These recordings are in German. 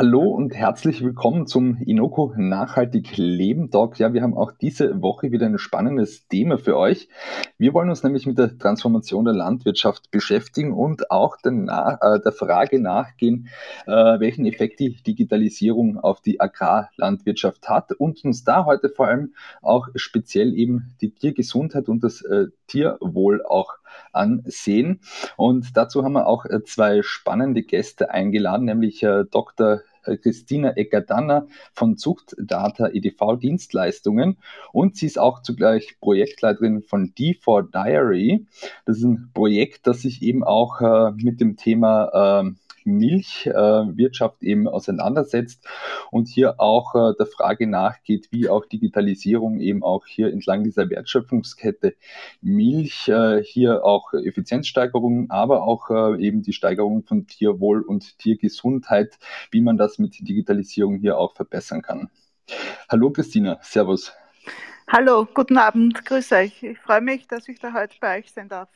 Hallo und herzlich willkommen zum Inoko Nachhaltig Leben Talk. Ja, wir haben auch diese Woche wieder ein spannendes Thema für euch. Wir wollen uns nämlich mit der Transformation der Landwirtschaft beschäftigen und auch der, äh, der Frage nachgehen, äh, welchen Effekt die Digitalisierung auf die Agrarlandwirtschaft hat und uns da heute vor allem auch speziell eben die Tiergesundheit und das äh, Tierwohl auch ansehen. Und dazu haben wir auch äh, zwei spannende Gäste eingeladen, nämlich äh, Dr. Christina Eckert-Danner von Zuchtdata EDV Dienstleistungen und sie ist auch zugleich Projektleiterin von D4 Diary. Das ist ein Projekt, das sich eben auch äh, mit dem Thema äh, Milchwirtschaft eben auseinandersetzt und hier auch äh, der Frage nachgeht, wie auch Digitalisierung eben auch hier entlang dieser Wertschöpfungskette Milch äh, hier auch Effizienzsteigerungen, aber auch äh, eben die Steigerung von Tierwohl und Tiergesundheit, wie man das mit Digitalisierung hier auch verbessern kann. Hallo Christina, Servus. Hallo, guten Abend, grüß euch. Ich freue mich, dass ich da heute bei euch sein darf.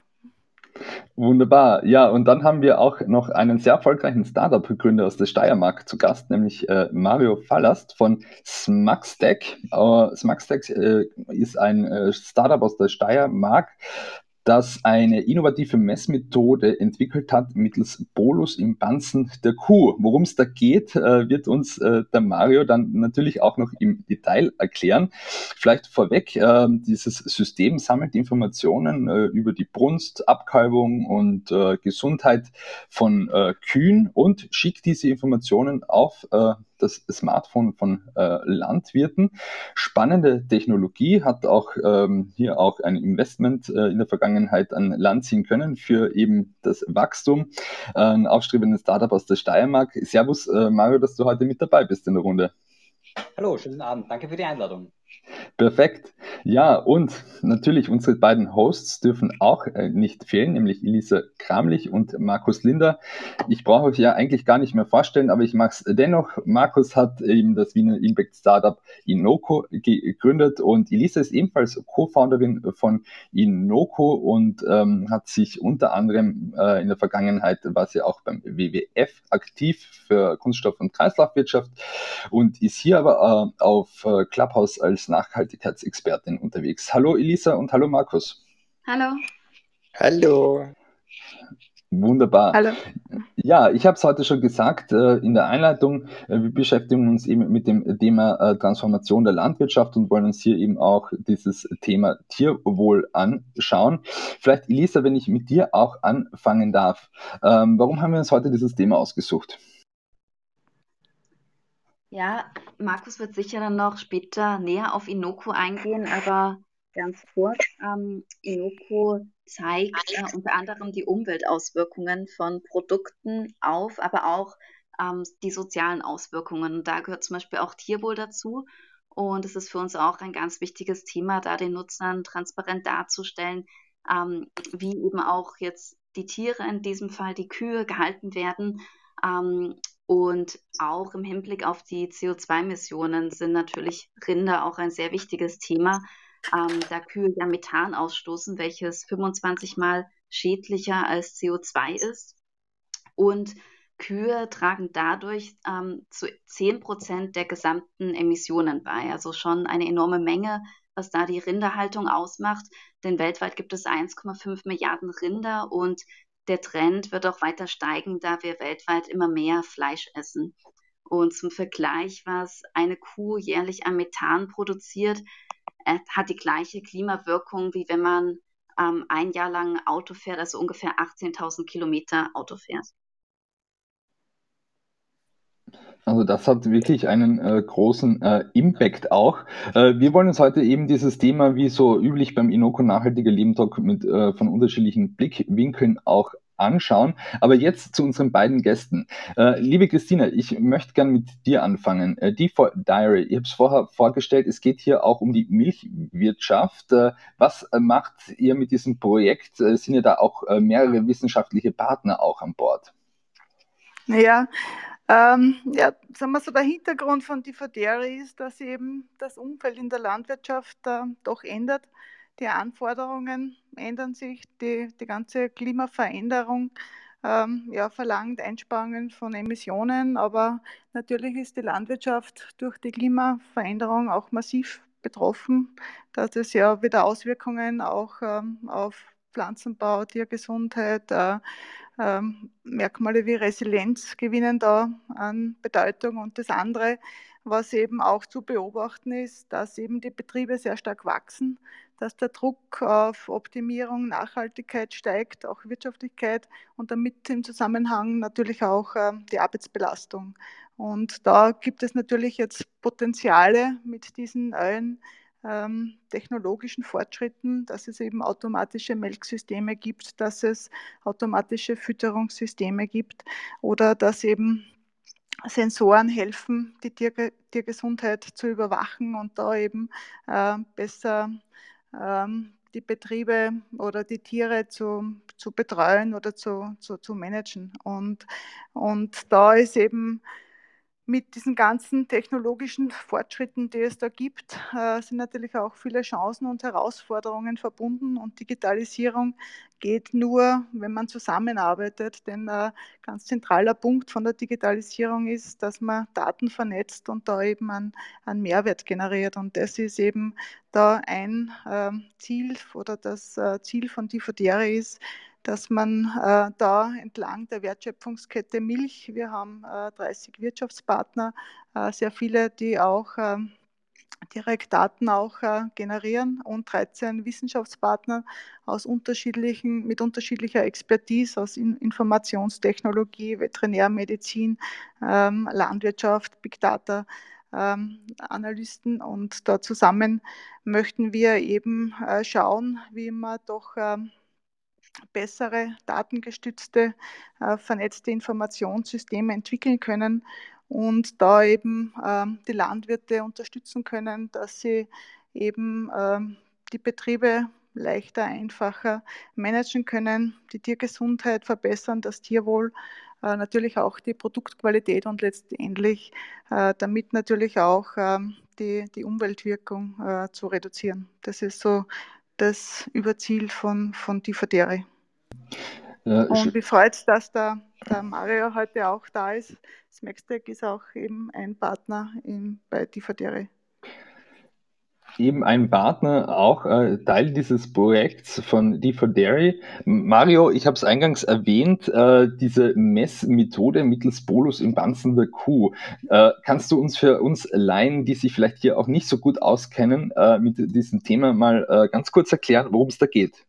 Wunderbar. Ja, und dann haben wir auch noch einen sehr erfolgreichen Startup-Gründer aus der Steiermark zu Gast, nämlich äh, Mario Fallast von Smackstack. Uh, Smackstack äh, ist ein äh, Startup aus der Steiermark, das eine innovative Messmethode entwickelt hat mittels Bolus im Banzen der Kuh. Worum es da geht, äh, wird uns äh, der Mario dann natürlich auch noch im Detail erklären. Vielleicht vorweg, äh, dieses System sammelt Informationen über die Brunst, Abkalbung und Gesundheit von Kühen und schickt diese Informationen auf das Smartphone von äh, Landwirten. Spannende Technologie, hat auch ähm, hier auch ein Investment äh, in der Vergangenheit an Land ziehen können für eben das Wachstum. Äh, ein aufstrebendes Startup aus der Steiermark. Servus, äh, Mario, dass du heute mit dabei bist in der Runde. Hallo, schönen Abend. Danke für die Einladung. Perfekt. Ja, und natürlich unsere beiden Hosts dürfen auch äh, nicht fehlen, nämlich Elisa Kramlich und Markus Linder. Ich brauche euch ja eigentlich gar nicht mehr vorstellen, aber ich mache es dennoch. Markus hat eben das Wiener Impact Startup Inoko gegründet und Elisa ist ebenfalls Co-Founderin von Inoko und ähm, hat sich unter anderem äh, in der Vergangenheit war sie auch beim WWF aktiv für Kunststoff- und Kreislaufwirtschaft und ist hier aber äh, auf äh, Clubhouse als Nachhaltigkeitsexpertin unterwegs. Hallo Elisa und hallo Markus. Hallo. Hallo. Wunderbar. Hallo. Ja, ich habe es heute schon gesagt äh, in der Einleitung. Äh, wir beschäftigen uns eben mit dem Thema äh, Transformation der Landwirtschaft und wollen uns hier eben auch dieses Thema Tierwohl anschauen. Vielleicht, Elisa, wenn ich mit dir auch anfangen darf. Ähm, warum haben wir uns heute dieses Thema ausgesucht? Ja, Markus wird sicher dann noch später näher auf Inoko eingehen, aber ganz kurz, ähm, Inoko zeigt äh, unter anderem die Umweltauswirkungen von Produkten auf, aber auch ähm, die sozialen Auswirkungen. Da gehört zum Beispiel auch Tierwohl dazu. Und es ist für uns auch ein ganz wichtiges Thema, da den Nutzern transparent darzustellen, ähm, wie eben auch jetzt die Tiere, in diesem Fall die Kühe, gehalten werden ähm, und auch im Hinblick auf die CO2-Emissionen sind natürlich Rinder auch ein sehr wichtiges Thema, ähm, da Kühe ja Methan ausstoßen, welches 25 mal schädlicher als CO2 ist. Und Kühe tragen dadurch ähm, zu 10 Prozent der gesamten Emissionen bei. Also schon eine enorme Menge, was da die Rinderhaltung ausmacht. Denn weltweit gibt es 1,5 Milliarden Rinder und der Trend wird auch weiter steigen, da wir weltweit immer mehr Fleisch essen. Und zum Vergleich, was eine Kuh jährlich an Methan produziert, äh, hat die gleiche Klimawirkung, wie wenn man ähm, ein Jahr lang Auto fährt, also ungefähr 18.000 Kilometer Auto fährt. Also das hat wirklich einen äh, großen äh, Impact auch. Äh, wir wollen uns heute eben dieses Thema, wie so üblich beim Inoko Nachhaltige Leben Talk, mit äh, von unterschiedlichen Blickwinkeln auch anschauen. Aber jetzt zu unseren beiden Gästen. Äh, liebe Christina, ich möchte gern mit dir anfangen. Äh, Default Diary, ich habe es vorher vorgestellt, es geht hier auch um die Milchwirtschaft. Äh, was äh, macht ihr mit diesem Projekt? Äh, sind ja da auch mehrere wissenschaftliche Partner auch an Bord? Ja, ähm, ja, sagen wir so, der Hintergrund von Diffaderi ist, dass eben das Umfeld in der Landwirtschaft äh, doch ändert. Die Anforderungen ändern sich, die, die ganze Klimaveränderung ähm, ja, verlangt Einsparungen von Emissionen, aber natürlich ist die Landwirtschaft durch die Klimaveränderung auch massiv betroffen, dass es ja wieder Auswirkungen auch ähm, auf Pflanzenbau, Tiergesundheit, äh, äh, Merkmale wie Resilienz gewinnen da an Bedeutung. Und das andere, was eben auch zu beobachten ist, dass eben die Betriebe sehr stark wachsen, dass der Druck auf Optimierung, Nachhaltigkeit steigt, auch Wirtschaftlichkeit und damit im Zusammenhang natürlich auch äh, die Arbeitsbelastung. Und da gibt es natürlich jetzt Potenziale mit diesen neuen ähm, technologischen Fortschritten, dass es eben automatische Melksysteme gibt, dass es automatische Fütterungssysteme gibt oder dass eben Sensoren helfen, die Tier Tiergesundheit zu überwachen und da eben äh, besser ähm, die Betriebe oder die Tiere zu, zu betreuen oder zu, zu, zu managen. Und, und da ist eben mit diesen ganzen technologischen Fortschritten, die es da gibt, äh, sind natürlich auch viele Chancen und Herausforderungen verbunden. Und Digitalisierung geht nur, wenn man zusammenarbeitet. Denn ein ganz zentraler Punkt von der Digitalisierung ist, dass man Daten vernetzt und da eben einen, Mehrwert generiert. Und das ist eben da ein äh, Ziel oder das äh, Ziel von Diffodere ist, dass man äh, da entlang der Wertschöpfungskette Milch, wir haben äh, 30 Wirtschaftspartner, äh, sehr viele, die auch ähm, direkt Daten auch äh, generieren und 13 Wissenschaftspartner aus unterschiedlichen, mit unterschiedlicher Expertise aus in Informationstechnologie, Veterinärmedizin, ähm, Landwirtschaft, Big Data. Ähm, Analysten und da zusammen möchten wir eben äh, schauen, wie man doch ähm, bessere datengestützte, äh, vernetzte Informationssysteme entwickeln können und da eben ähm, die Landwirte unterstützen können, dass sie eben ähm, die Betriebe leichter, einfacher managen können, die Tiergesundheit verbessern, das Tierwohl, äh, natürlich auch die Produktqualität und letztendlich äh, damit natürlich auch ähm, die, die Umweltwirkung zu reduzieren. Das ist so das Überziel von, von Tifadere. Ja, und mich freut es, dass der, der, Mario heute auch da ist. Smackstack ist auch eben ein Partner in, bei Tifadere eben ein Partner, auch äh, Teil dieses Projekts von D4Dairy. Mario, ich habe es eingangs erwähnt, äh, diese Messmethode mittels Bolus im Banzen der Kuh. Äh, kannst du uns für uns Laien, die sich vielleicht hier auch nicht so gut auskennen, äh, mit diesem Thema mal äh, ganz kurz erklären, worum es da geht?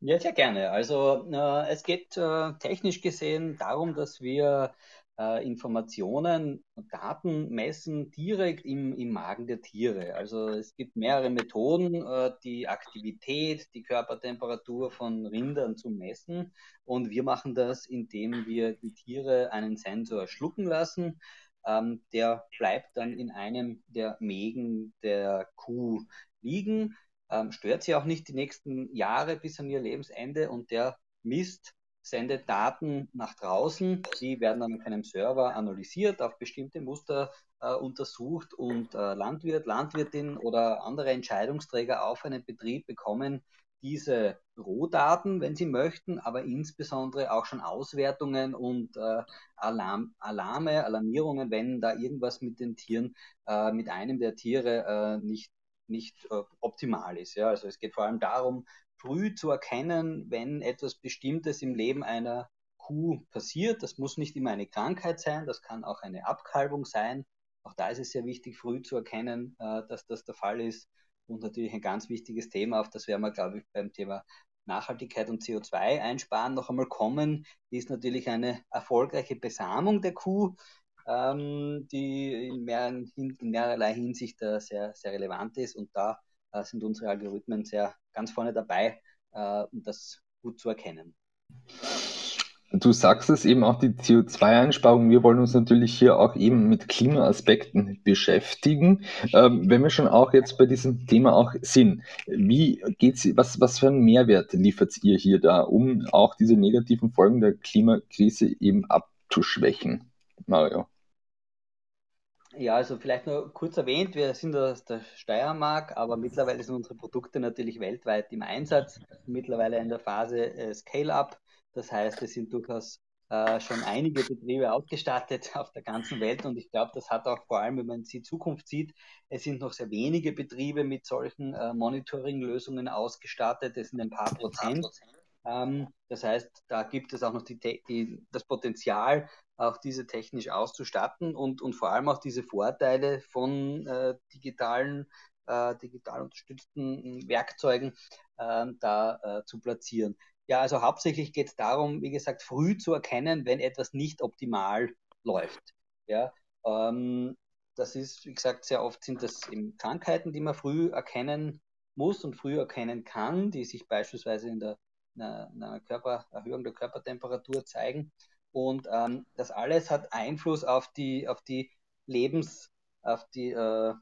Ja, sehr gerne. Also äh, es geht technisch gesehen darum, dass wir äh, Informationen und Daten messen direkt im, im Magen der Tiere. Also es gibt mehrere Methoden, äh, die Aktivität, die Körpertemperatur von Rindern zu messen. Und wir machen das, indem wir die Tiere einen Sensor schlucken lassen. Ähm, der bleibt dann in einem der Mägen der Kuh liegen, ähm, stört sie auch nicht die nächsten Jahre bis an ihr Lebensende und der misst sendet Daten nach draußen, die werden dann auf einem Server analysiert, auf bestimmte Muster äh, untersucht und äh, Landwirt, Landwirtin oder andere Entscheidungsträger auf einen Betrieb bekommen diese Rohdaten, wenn sie möchten, aber insbesondere auch schon Auswertungen und äh, Alarm, Alarme, Alarmierungen, wenn da irgendwas mit den Tieren, äh, mit einem der Tiere äh, nicht nicht äh, optimal ist. Ja? Also es geht vor allem darum, früh zu erkennen, wenn etwas Bestimmtes im Leben einer Kuh passiert. Das muss nicht immer eine Krankheit sein, das kann auch eine Abkalbung sein. Auch da ist es sehr wichtig, früh zu erkennen, äh, dass das der Fall ist. Und natürlich ein ganz wichtiges Thema, auf das werden wir, glaube ich, beim Thema Nachhaltigkeit und CO2 einsparen noch einmal kommen, ist natürlich eine erfolgreiche Besamung der Kuh, ähm, die in, mehreren, in mehrerlei Hinsicht äh, sehr, sehr relevant ist. Und da äh, sind unsere Algorithmen sehr ganz vorne dabei, äh, um das gut zu erkennen. Du sagst es eben auch die CO2-Einsparung. Wir wollen uns natürlich hier auch eben mit Klimaaspekten beschäftigen. Ähm, wenn wir schon auch jetzt bei diesem Thema auch sind, wie geht's, was, was für einen Mehrwert liefert ihr hier da, um auch diese negativen Folgen der Klimakrise eben abzuschwächen? Mario. Ja, also vielleicht nur kurz erwähnt, wir sind aus der Steiermark, aber mittlerweile sind unsere Produkte natürlich weltweit im Einsatz, mittlerweile in der Phase äh, Scale-up. Das heißt, es sind durchaus äh, schon einige Betriebe ausgestattet auf der ganzen Welt und ich glaube, das hat auch vor allem, wenn man die Zukunft sieht, es sind noch sehr wenige Betriebe mit solchen äh, Monitoring-Lösungen ausgestattet, es sind ein paar Prozent. Ähm, das heißt, da gibt es auch noch die, die, das Potenzial, auch diese technisch auszustatten und, und vor allem auch diese Vorteile von äh, digitalen, äh, digital unterstützten Werkzeugen ähm, da äh, zu platzieren. Ja, also hauptsächlich geht es darum, wie gesagt, früh zu erkennen, wenn etwas nicht optimal läuft. Ja, ähm, das ist, wie gesagt, sehr oft sind das eben Krankheiten, die man früh erkennen muss und früh erkennen kann, die sich beispielsweise in der einer, einer Körper, Erhöhung der Körpertemperatur zeigen. Und ähm, das alles hat Einfluss auf die, auf die Lebens, auf die, äh,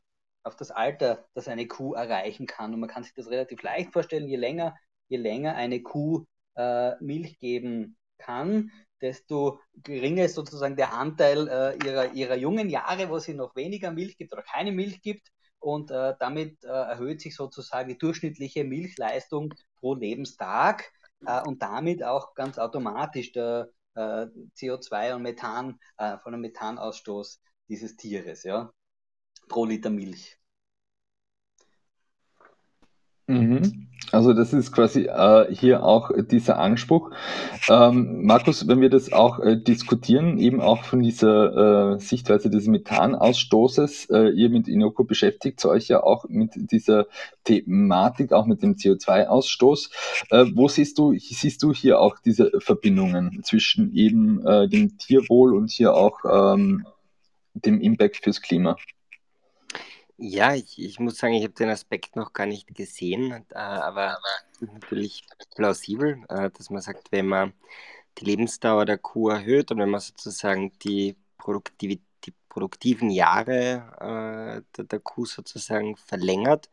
auf das Alter, das eine Kuh erreichen kann. Und man kann sich das relativ leicht vorstellen, je länger, je länger eine Kuh äh, Milch geben kann, desto geringer ist sozusagen der Anteil äh, ihrer, ihrer jungen Jahre, wo sie noch weniger Milch gibt oder keine Milch gibt. Und äh, damit äh, erhöht sich sozusagen die durchschnittliche Milchleistung pro Lebenstag äh, und damit auch ganz automatisch der äh, CO2 und Methan, von dem Methanausstoß dieses Tieres, ja, pro Liter Milch. Mhm. Also das ist quasi äh, hier auch dieser Anspruch. Ähm, Markus, wenn wir das auch äh, diskutieren, eben auch von dieser äh, Sichtweise des Methanausstoßes, äh, ihr mit Inoko beschäftigt euch ja auch mit dieser Thematik, auch mit dem CO2-Ausstoß. Äh, wo siehst du, siehst du hier auch diese Verbindungen zwischen eben äh, dem Tierwohl und hier auch ähm, dem Impact fürs Klima? Ja, ich, ich muss sagen, ich habe den Aspekt noch gar nicht gesehen, äh, aber natürlich plausibel, äh, dass man sagt, wenn man die Lebensdauer der Kuh erhöht und wenn man sozusagen die, die produktiven Jahre äh, der, Kuh sozusagen verlängert,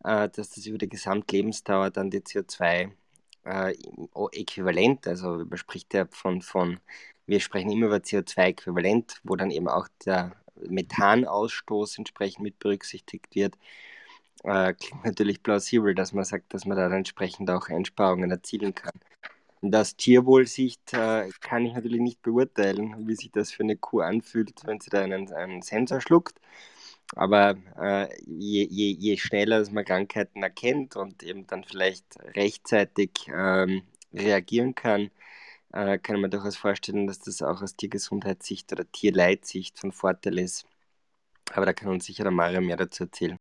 dass das über die Gesamtlebensdauer dann die CO2-Äquivalent, äh, also man spricht ja von, von, wir sprechen immer über CO2-Äquivalent, wo dann eben auch der Methanausstoß entsprechend mit berücksichtigt wird, äh, klingt natürlich plausibel, dass man sagt, dass man da entsprechend auch Einsparungen erzielen kann. Und aus Tierwohlsicht äh, kann ich natürlich nicht beurteilen, wie sich das für eine Kuh anfühlt, wenn sie da einen, einen Sensor schluckt. Aber äh, je, je, je, schneller dass man Krankheiten erkennt und eben dann vielleicht rechtzeitig ähm, reagieren kann, äh, kann man durchaus vorstellen, dass das auch aus Tiergesundheitssicht oder Tierleitsicht von Vorteil ist. Aber da kann uns sicher der Mario mehr dazu erzählen.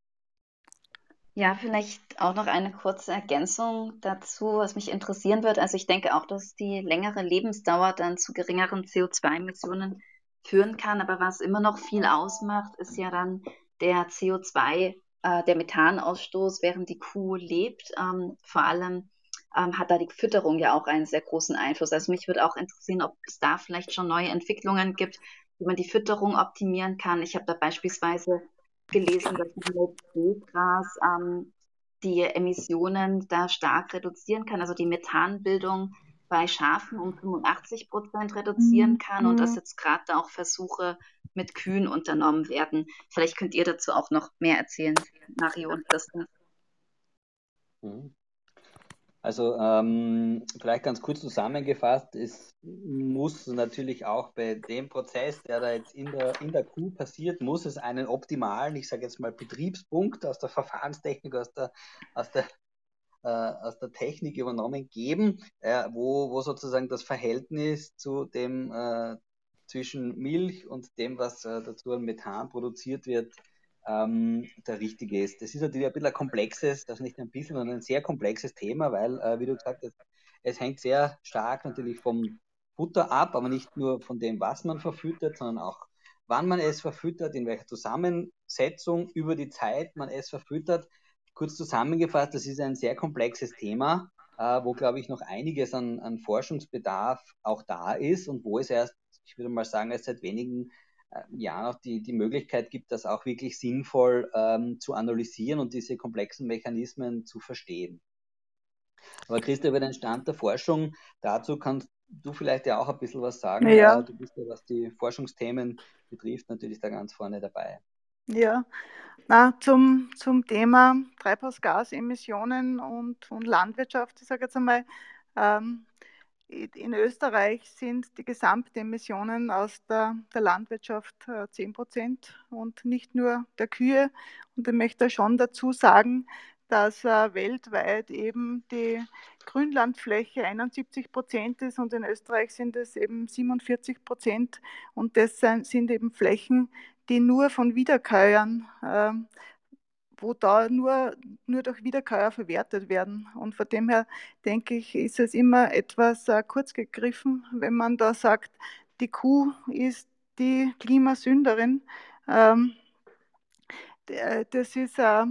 Ja, vielleicht auch noch eine kurze Ergänzung dazu, was mich interessieren wird. Also ich denke auch, dass die längere Lebensdauer dann zu geringeren CO2-Emissionen führen kann. Aber was immer noch viel ausmacht, ist ja dann der CO2, äh, der Methanausstoß, während die Kuh lebt. Ähm, vor allem ähm, hat da die Fütterung ja auch einen sehr großen Einfluss. Also mich würde auch interessieren, ob es da vielleicht schon neue Entwicklungen gibt, wie man die Fütterung optimieren kann. Ich habe da beispielsweise gelesen, dass man mit Seegras ähm, die Emissionen da stark reduzieren kann, also die Methanbildung bei Schafen um 85 Prozent reduzieren mhm. kann und dass mhm. jetzt gerade da auch Versuche mit Kühen unternommen werden. Vielleicht könnt ihr dazu auch noch mehr erzählen, Mario und Christian. Mhm. Also ähm, vielleicht ganz kurz zusammengefasst, es muss natürlich auch bei dem Prozess, der da jetzt in der, in der Kuh passiert, muss es einen optimalen, ich sage jetzt mal Betriebspunkt aus der Verfahrenstechnik, aus der, aus der, äh, aus der Technik übernommen geben, äh, wo, wo sozusagen das Verhältnis zu dem äh, zwischen Milch und dem, was äh, dazu an Methan produziert wird, ähm, der richtige ist. Das ist natürlich ein bisschen ein komplexes, das nicht ein bisschen, sondern ein sehr komplexes Thema, weil, äh, wie du gesagt hast, es hängt sehr stark natürlich vom Futter ab, aber nicht nur von dem, was man verfüttert, sondern auch wann man es verfüttert, in welcher Zusammensetzung über die Zeit man es verfüttert. Kurz zusammengefasst, das ist ein sehr komplexes Thema, äh, wo, glaube ich, noch einiges an, an Forschungsbedarf auch da ist und wo es erst, ich würde mal sagen, erst seit wenigen ja noch die, die Möglichkeit gibt, das auch wirklich sinnvoll ähm, zu analysieren und diese komplexen Mechanismen zu verstehen. Aber Christa, über den Stand der Forschung, dazu kannst du vielleicht ja auch ein bisschen was sagen. Ja. Du bist ja, was die Forschungsthemen betrifft, natürlich da ganz vorne dabei. Ja, na, zum, zum Thema Treibhausgasemissionen und, und Landwirtschaft, ich sage jetzt einmal, ähm, in Österreich sind die Gesamtemissionen aus der, der Landwirtschaft 10 äh, Prozent und nicht nur der Kühe. Und ich möchte schon dazu sagen, dass äh, weltweit eben die Grünlandfläche 71 Prozent ist und in Österreich sind es eben 47 Prozent. Und das sind eben Flächen, die nur von Wiederkäuern äh, wo da nur, nur durch Wiederkäuer verwertet werden. Und von dem her denke ich, ist es immer etwas äh, kurz gegriffen, wenn man da sagt, die Kuh ist die Klimasünderin. Ähm, äh, das ist äh,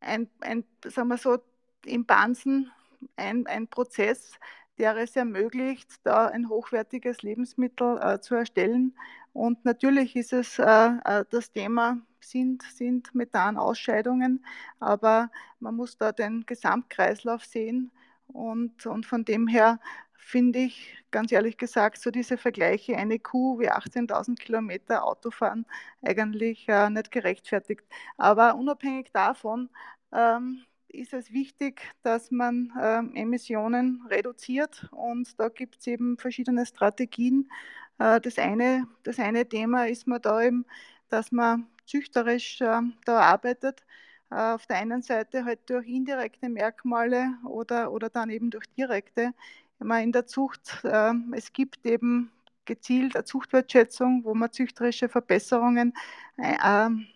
ein, ein, sagen wir so, im Bansen ein, ein Prozess, der es ermöglicht, da ein hochwertiges Lebensmittel äh, zu erstellen. Und natürlich ist es äh, äh das Thema sind, sind Methanausscheidungen, aber man muss da den Gesamtkreislauf sehen und, und von dem her finde ich, ganz ehrlich gesagt, so diese Vergleiche, eine Kuh wie 18.000 Kilometer Autofahren, eigentlich äh, nicht gerechtfertigt. Aber unabhängig davon ähm, ist es wichtig, dass man äh, Emissionen reduziert und da gibt es eben verschiedene Strategien. Äh, das, eine, das eine Thema ist man da eben, dass man züchterisch äh, da arbeitet. Äh, auf der einen Seite halt durch indirekte Merkmale oder, oder dann eben durch direkte. Immer in der Zucht, äh, es gibt eben gezielt eine Zuchtwertschätzung, wo man züchterische Verbesserungen ähm,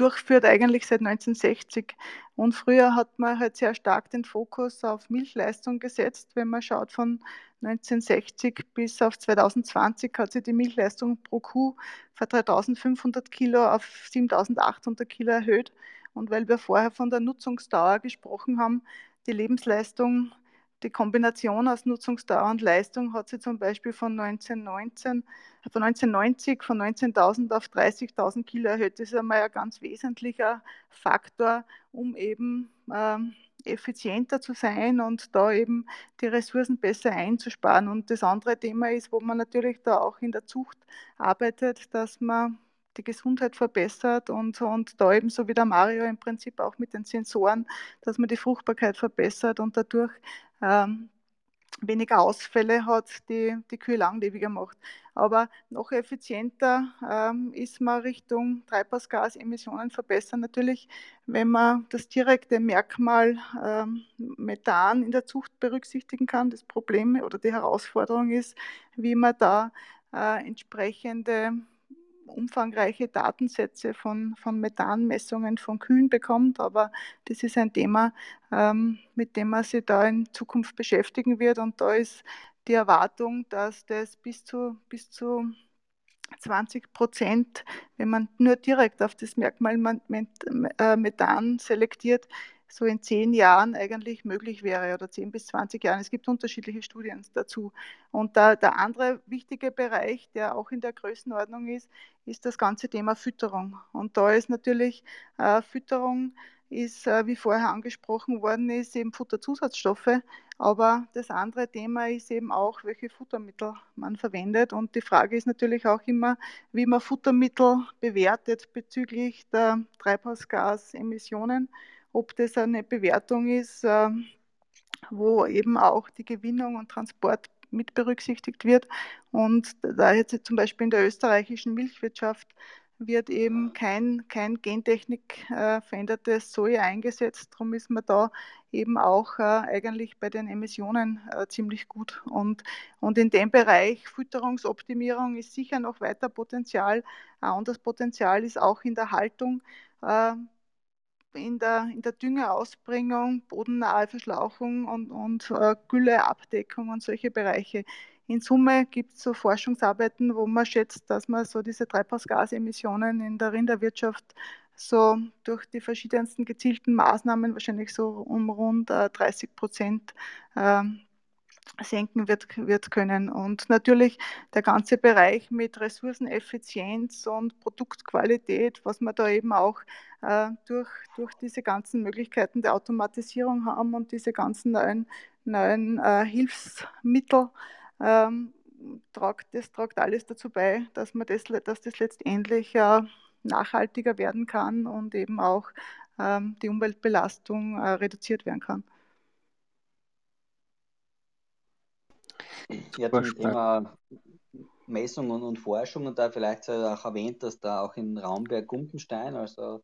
durchführt, eigentlich seit 1960. Und früher hat man halt sehr stark den Fokus auf Milchleistung gesetzt. Wenn man schaut von 1960 bis auf 2020 hat sich die Milchleistung pro Kuh von 3500 Kilo auf 7800 Kilo erhöht. Und weil wir vorher von der Nutzungsdauer gesprochen haben, die Lebensleistung die Kombination aus Nutzungsdauer und Leistung hat sich zum Beispiel von 1919, von 1990 von 19.000 auf 30.000 Kilo erhöht. Das ist einmal ein ganz wesentlicher Faktor, um eben ähm, effizienter zu sein und da eben die Ressourcen besser einzusparen. Und das andere Thema ist, wo man natürlich da auch in der Zucht arbeitet, dass man die Gesundheit verbessert und, und da eben so wie der Mario im Prinzip auch mit den Sensoren, dass man die Fruchtbarkeit verbessert und dadurch ähm, weniger Ausfälle hat, die die Kühe langlebiger macht. Aber noch effizienter ähm, ist man Richtung Treibhausgasemissionen verbessern. Natürlich, wenn man das direkte Merkmal ähm, Methan in der Zucht berücksichtigen kann. Das Problem oder die Herausforderung ist, wie man da äh, entsprechende umfangreiche Datensätze von, von Methanmessungen von Kühen bekommt. Aber das ist ein Thema, ähm, mit dem man sich da in Zukunft beschäftigen wird. Und da ist die Erwartung, dass das bis zu, bis zu 20 Prozent, wenn man nur direkt auf das Merkmal äh, Methan selektiert, so in zehn Jahren eigentlich möglich wäre oder zehn bis 20 Jahren. Es gibt unterschiedliche Studien dazu. Und da, der andere wichtige Bereich, der auch in der Größenordnung ist, ist das ganze Thema Fütterung. Und da ist natürlich äh, Fütterung ist, äh, wie vorher angesprochen worden ist, eben Futterzusatzstoffe. Aber das andere Thema ist eben auch, welche Futtermittel man verwendet. Und die Frage ist natürlich auch immer, wie man Futtermittel bewertet bezüglich der Treibhausgasemissionen ob das eine Bewertung ist, ähm, wo eben auch die Gewinnung und Transport mit berücksichtigt wird. Und da jetzt zum Beispiel in der österreichischen Milchwirtschaft wird eben kein, kein Gentechnik äh, verändertes Soja eingesetzt. Darum ist man da eben auch äh, eigentlich bei den Emissionen äh, ziemlich gut. Und, und in dem Bereich Fütterungsoptimierung ist sicher noch weiter Potenzial. und das Potenzial ist auch in der Haltung. In der, in der Düngeausbringung, bodennahe Verschlauchung und, und äh, Gülleabdeckung und solche Bereiche. In Summe gibt es so Forschungsarbeiten, wo man schätzt, dass man so diese Treibhausgasemissionen in der Rinderwirtschaft so durch die verschiedensten gezielten Maßnahmen wahrscheinlich so um rund äh, 30 Prozent äh, senken wird, wird können. Und natürlich der ganze Bereich mit Ressourceneffizienz und Produktqualität, was wir da eben auch äh, durch, durch diese ganzen Möglichkeiten der Automatisierung haben und diese ganzen neuen, neuen äh, Hilfsmittel, ähm, tragt, das tragt alles dazu bei, dass, man das, dass das letztendlich äh, nachhaltiger werden kann und eben auch ähm, die Umweltbelastung äh, reduziert werden kann. Ja, zum Thema Messung und, und Forschung und da vielleicht auch erwähnt, dass da auch in Raumberg-Gumpenstein, also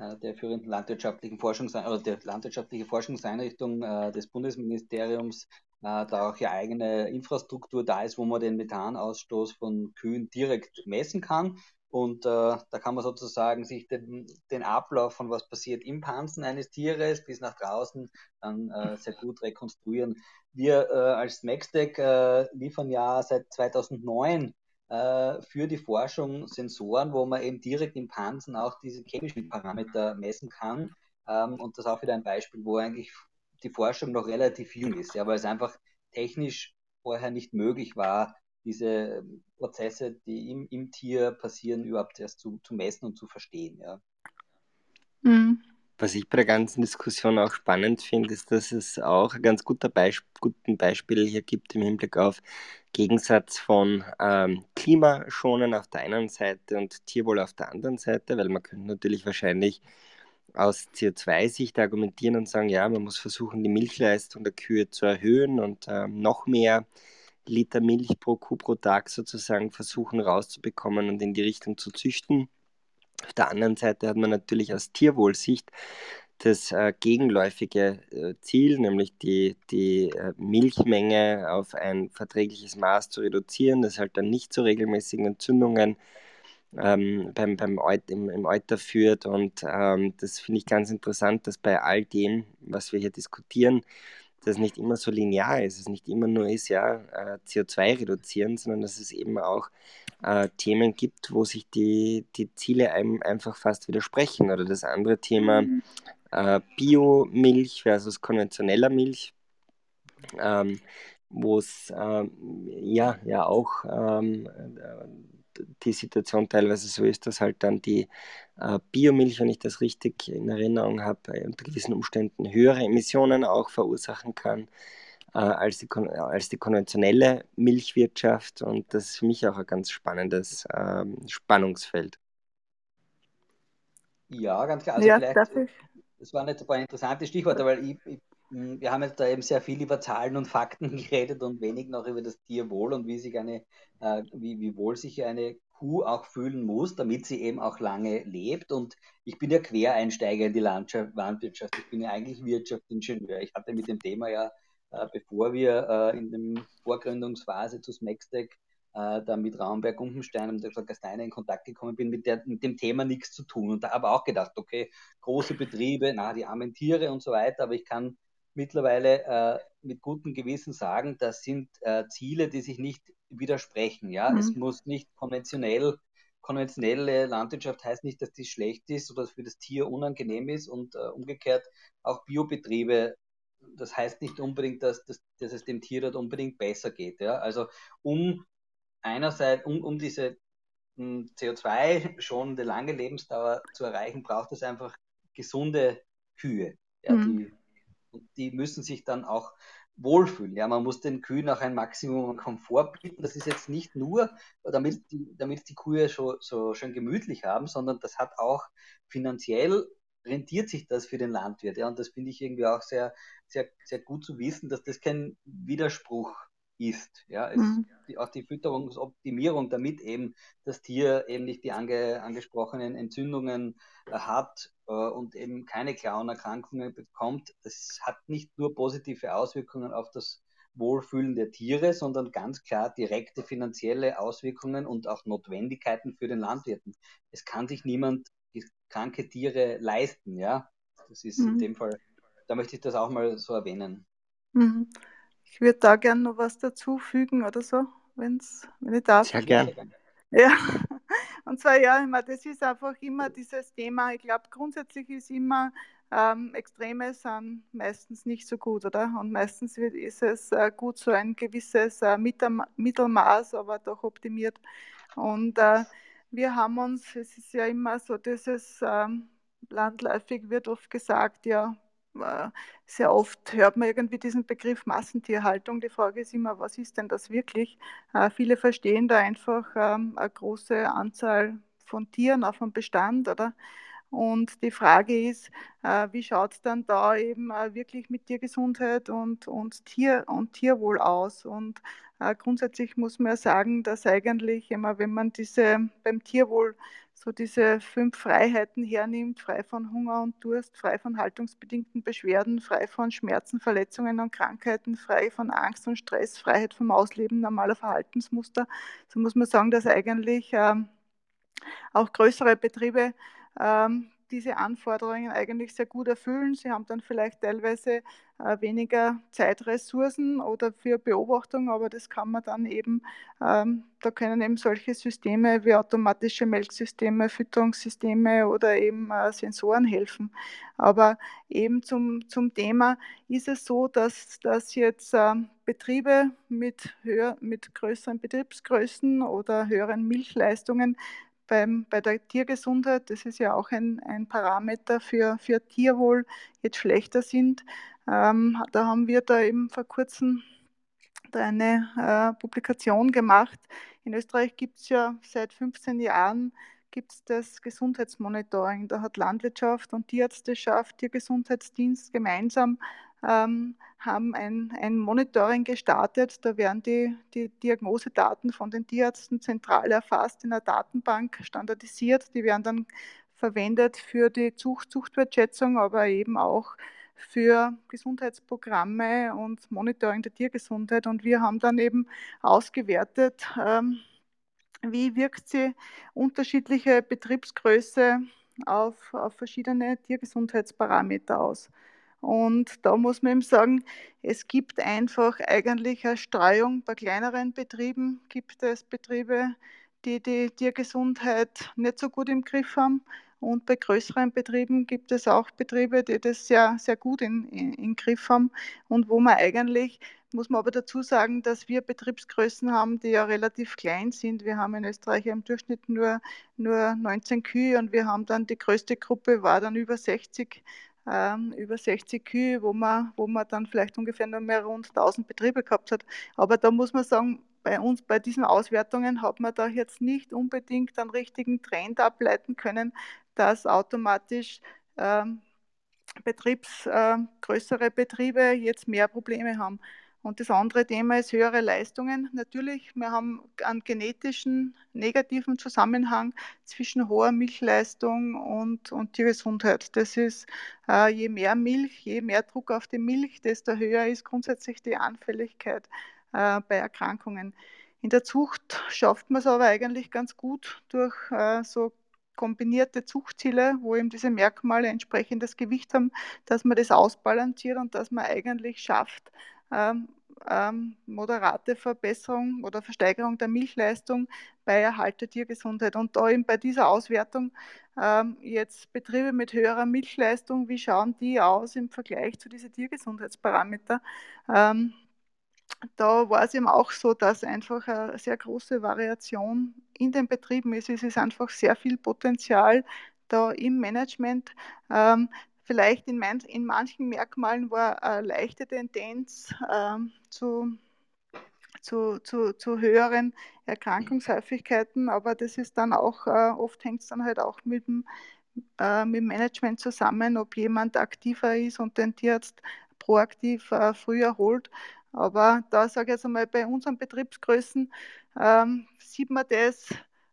äh, der führenden landwirtschaftlichen Forschungs oder der landwirtschaftliche Forschungseinrichtung äh, des Bundesministeriums äh, da auch ja eigene Infrastruktur da ist, wo man den Methanausstoß von Kühen direkt messen kann. Und äh, da kann man sozusagen sich den, den, Ablauf von was passiert im Pansen eines Tieres bis nach draußen dann äh, sehr gut rekonstruieren. Wir äh, als Maxtec äh, liefern ja seit 2009 äh, für die Forschung Sensoren, wo man eben direkt im Pansen auch diese chemischen Parameter messen kann. Ähm, und das ist auch wieder ein Beispiel, wo eigentlich die Forschung noch relativ jung ist, ja, weil es einfach technisch vorher nicht möglich war, diese Prozesse, die im, im Tier passieren, überhaupt erst zu, zu messen und zu verstehen. Ja. Mhm. Was ich bei der ganzen Diskussion auch spannend finde, ist, dass es auch ein ganz guter Beisp guten Beispiel hier gibt im Hinblick auf Gegensatz von ähm, Klimaschonen auf der einen Seite und Tierwohl auf der anderen Seite, weil man könnte natürlich wahrscheinlich aus CO2-Sicht argumentieren und sagen, ja, man muss versuchen, die Milchleistung der Kühe zu erhöhen und ähm, noch mehr Liter Milch pro Kuh pro Tag sozusagen versuchen rauszubekommen und in die Richtung zu züchten. Auf der anderen Seite hat man natürlich aus Tierwohlsicht das äh, gegenläufige äh, Ziel, nämlich die, die äh, Milchmenge auf ein verträgliches Maß zu reduzieren, das halt dann nicht zu regelmäßigen Entzündungen ähm, beim, beim Eut, im, im Euter führt. Und ähm, das finde ich ganz interessant, dass bei all dem, was wir hier diskutieren, das nicht immer so linear ist, es nicht immer nur ist, ja, äh, CO2 reduzieren, sondern dass es eben auch äh, Themen gibt, wo sich die, die Ziele einem einfach fast widersprechen. Oder das andere Thema mhm. äh, Biomilch versus konventioneller Milch, ähm, wo es ähm, ja, ja auch ähm, die Situation teilweise so ist, dass halt dann die äh, Biomilch, wenn ich das richtig in Erinnerung habe, unter gewissen Umständen höhere Emissionen auch verursachen kann äh, als, die, als die konventionelle Milchwirtschaft. Und das ist für mich auch ein ganz spannendes ähm, Spannungsfeld. Ja, ganz klar. Also ja, vielleicht, das waren jetzt ein paar interessante Stichworte, weil ich, ich, wir haben jetzt da eben sehr viel über Zahlen und Fakten geredet und wenig noch über das Tierwohl und wie sich eine, äh, wie, wie wohl sich eine Kuh auch fühlen muss, damit sie eben auch lange lebt. Und ich bin ja Quereinsteiger in die Landschaft, Landwirtschaft. Ich bin ja eigentlich Wirtschaftsingenieur. Ich hatte mit dem Thema ja, äh, bevor wir äh, in der Vorgründungsphase zu Smackstack äh, da mit Raumberg, Umpenstein und der Gasteiner in Kontakt gekommen bin, mit, der, mit dem Thema nichts zu tun. Und da habe ich auch gedacht, okay, große Betriebe, na, die armen Tiere und so weiter, aber ich kann mittlerweile äh, mit gutem Gewissen sagen, das sind äh, Ziele, die sich nicht widersprechen. Ja, mhm. es muss nicht konventionell konventionelle Landwirtschaft heißt nicht, dass die schlecht ist oder für das Tier unangenehm ist und äh, umgekehrt auch Biobetriebe. Das heißt nicht unbedingt, dass, dass, dass es dem Tier dort unbedingt besser geht. Ja? Also um einerseits, um, um diese hm, CO2-schonende lange Lebensdauer zu erreichen, braucht es einfach gesunde Kühe, ja, mhm. die und die müssen sich dann auch wohlfühlen. Ja, man muss den Kühen auch ein Maximum an Komfort bieten. Das ist jetzt nicht nur, damit die, damit die Kühe so, so schön gemütlich haben, sondern das hat auch finanziell rentiert sich das für den Landwirt. Ja, und das finde ich irgendwie auch sehr, sehr, sehr gut zu wissen, dass das kein Widerspruch ist. Ja, es, mhm. die, auch die Fütterungsoptimierung, damit eben das Tier eben nicht die ange, angesprochenen Entzündungen äh, hat äh, und eben keine Klauenerkrankungen bekommt, das hat nicht nur positive Auswirkungen auf das Wohlfühlen der Tiere, sondern ganz klar direkte finanzielle Auswirkungen und auch Notwendigkeiten für den Landwirten. Es kann sich niemand kranke Tiere leisten, ja. Das ist mhm. in dem Fall, da möchte ich das auch mal so erwähnen. Mhm. Ich würde da gerne noch was dazufügen oder so, wenn's, wenn ich darf. Sehr gerne. Ja, und zwar ja, meine, das ist einfach immer dieses Thema. Ich glaube, grundsätzlich ist immer ähm, Extreme sind meistens nicht so gut, oder? Und meistens wird, ist es äh, gut, so ein gewisses äh, Mittelmaß, aber doch optimiert. Und äh, wir haben uns, es ist ja immer so, dieses ähm, landläufig wird oft gesagt, ja, sehr oft hört man irgendwie diesen Begriff Massentierhaltung. Die Frage ist immer, was ist denn das wirklich? Äh, viele verstehen da einfach ähm, eine große Anzahl von Tieren auf dem Bestand, oder? Und die Frage ist, äh, wie schaut es dann da eben äh, wirklich mit Tiergesundheit und, und, Tier, und Tierwohl aus? Und äh, grundsätzlich muss man ja sagen, dass eigentlich immer, wenn man diese beim Tierwohl so diese fünf Freiheiten hernimmt, frei von Hunger und Durst, frei von haltungsbedingten Beschwerden, frei von Schmerzen, Verletzungen und Krankheiten, frei von Angst und Stress, Freiheit vom Ausleben normaler Verhaltensmuster, so muss man sagen, dass eigentlich ähm, auch größere Betriebe ähm, diese Anforderungen eigentlich sehr gut erfüllen. Sie haben dann vielleicht teilweise äh, weniger Zeitressourcen oder für Beobachtung, aber das kann man dann eben, ähm, da können eben solche Systeme wie automatische Melksysteme, Fütterungssysteme oder eben äh, Sensoren helfen. Aber eben zum, zum Thema ist es so, dass, dass jetzt äh, Betriebe mit, höher, mit größeren Betriebsgrößen oder höheren Milchleistungen beim, bei der Tiergesundheit, das ist ja auch ein, ein Parameter für, für Tierwohl, jetzt schlechter sind. Ähm, da haben wir da eben vor kurzem eine äh, Publikation gemacht. In Österreich gibt es ja seit 15 Jahren gibt's das Gesundheitsmonitoring. Da hat Landwirtschaft und Tierärzteschaft, Tiergesundheitsdienst gemeinsam ähm, haben ein, ein Monitoring gestartet. Da werden die, die Diagnosedaten von den Tierärzten zentral erfasst, in einer Datenbank standardisiert. Die werden dann verwendet für die Zucht, Zuchtwertschätzung, aber eben auch für Gesundheitsprogramme und Monitoring der Tiergesundheit. Und wir haben dann eben ausgewertet, ähm, wie wirkt sie unterschiedliche Betriebsgröße auf, auf verschiedene Tiergesundheitsparameter aus. Und da muss man eben sagen, es gibt einfach eigentlich eine Streuung. Bei kleineren Betrieben gibt es Betriebe, die die Tiergesundheit nicht so gut im Griff haben. Und bei größeren Betrieben gibt es auch Betriebe, die das sehr, sehr gut in, in, in Griff haben und wo man eigentlich, muss man aber dazu sagen, dass wir Betriebsgrößen haben, die ja relativ klein sind. Wir haben in Österreich im Durchschnitt nur, nur 19 Kühe und wir haben dann die größte Gruppe war dann über 60 ähm, über 60 Kühe, wo man, wo man dann vielleicht ungefähr nur mehr rund 1000 Betriebe gehabt hat. Aber da muss man sagen, bei uns, bei diesen Auswertungen hat man da jetzt nicht unbedingt einen richtigen Trend ableiten können, dass automatisch ähm, Betriebs, äh, größere Betriebe jetzt mehr Probleme haben. Und das andere Thema ist höhere Leistungen. Natürlich, wir haben einen genetischen negativen Zusammenhang zwischen hoher Milchleistung und, und Tiergesundheit. Das ist, äh, je mehr Milch, je mehr Druck auf die Milch, desto höher ist grundsätzlich die Anfälligkeit äh, bei Erkrankungen. In der Zucht schafft man es aber eigentlich ganz gut durch äh, so kombinierte Zuchtziele, wo eben diese Merkmale entsprechendes Gewicht haben, dass man das ausbalanciert und dass man eigentlich schafft, ähm, ähm, moderate Verbesserung oder Versteigerung der Milchleistung bei Erhalt der Tiergesundheit. Und da eben bei dieser Auswertung ähm, jetzt Betriebe mit höherer Milchleistung, wie schauen die aus im Vergleich zu diesen Tiergesundheitsparametern? Ähm, da war es eben auch so, dass einfach eine sehr große Variation in den Betrieben ist. Es ist einfach sehr viel Potenzial da im Management. Ähm, Vielleicht in, mein, in manchen Merkmalen war eine leichte Tendenz ähm, zu, zu, zu, zu höheren Erkrankungshäufigkeiten, aber das ist dann auch, äh, oft hängt es dann halt auch mit dem, äh, mit dem Management zusammen, ob jemand aktiver ist und den Tierarzt proaktiv äh, früher holt. Aber da sage ich jetzt einmal, bei unseren Betriebsgrößen ähm, sieht man das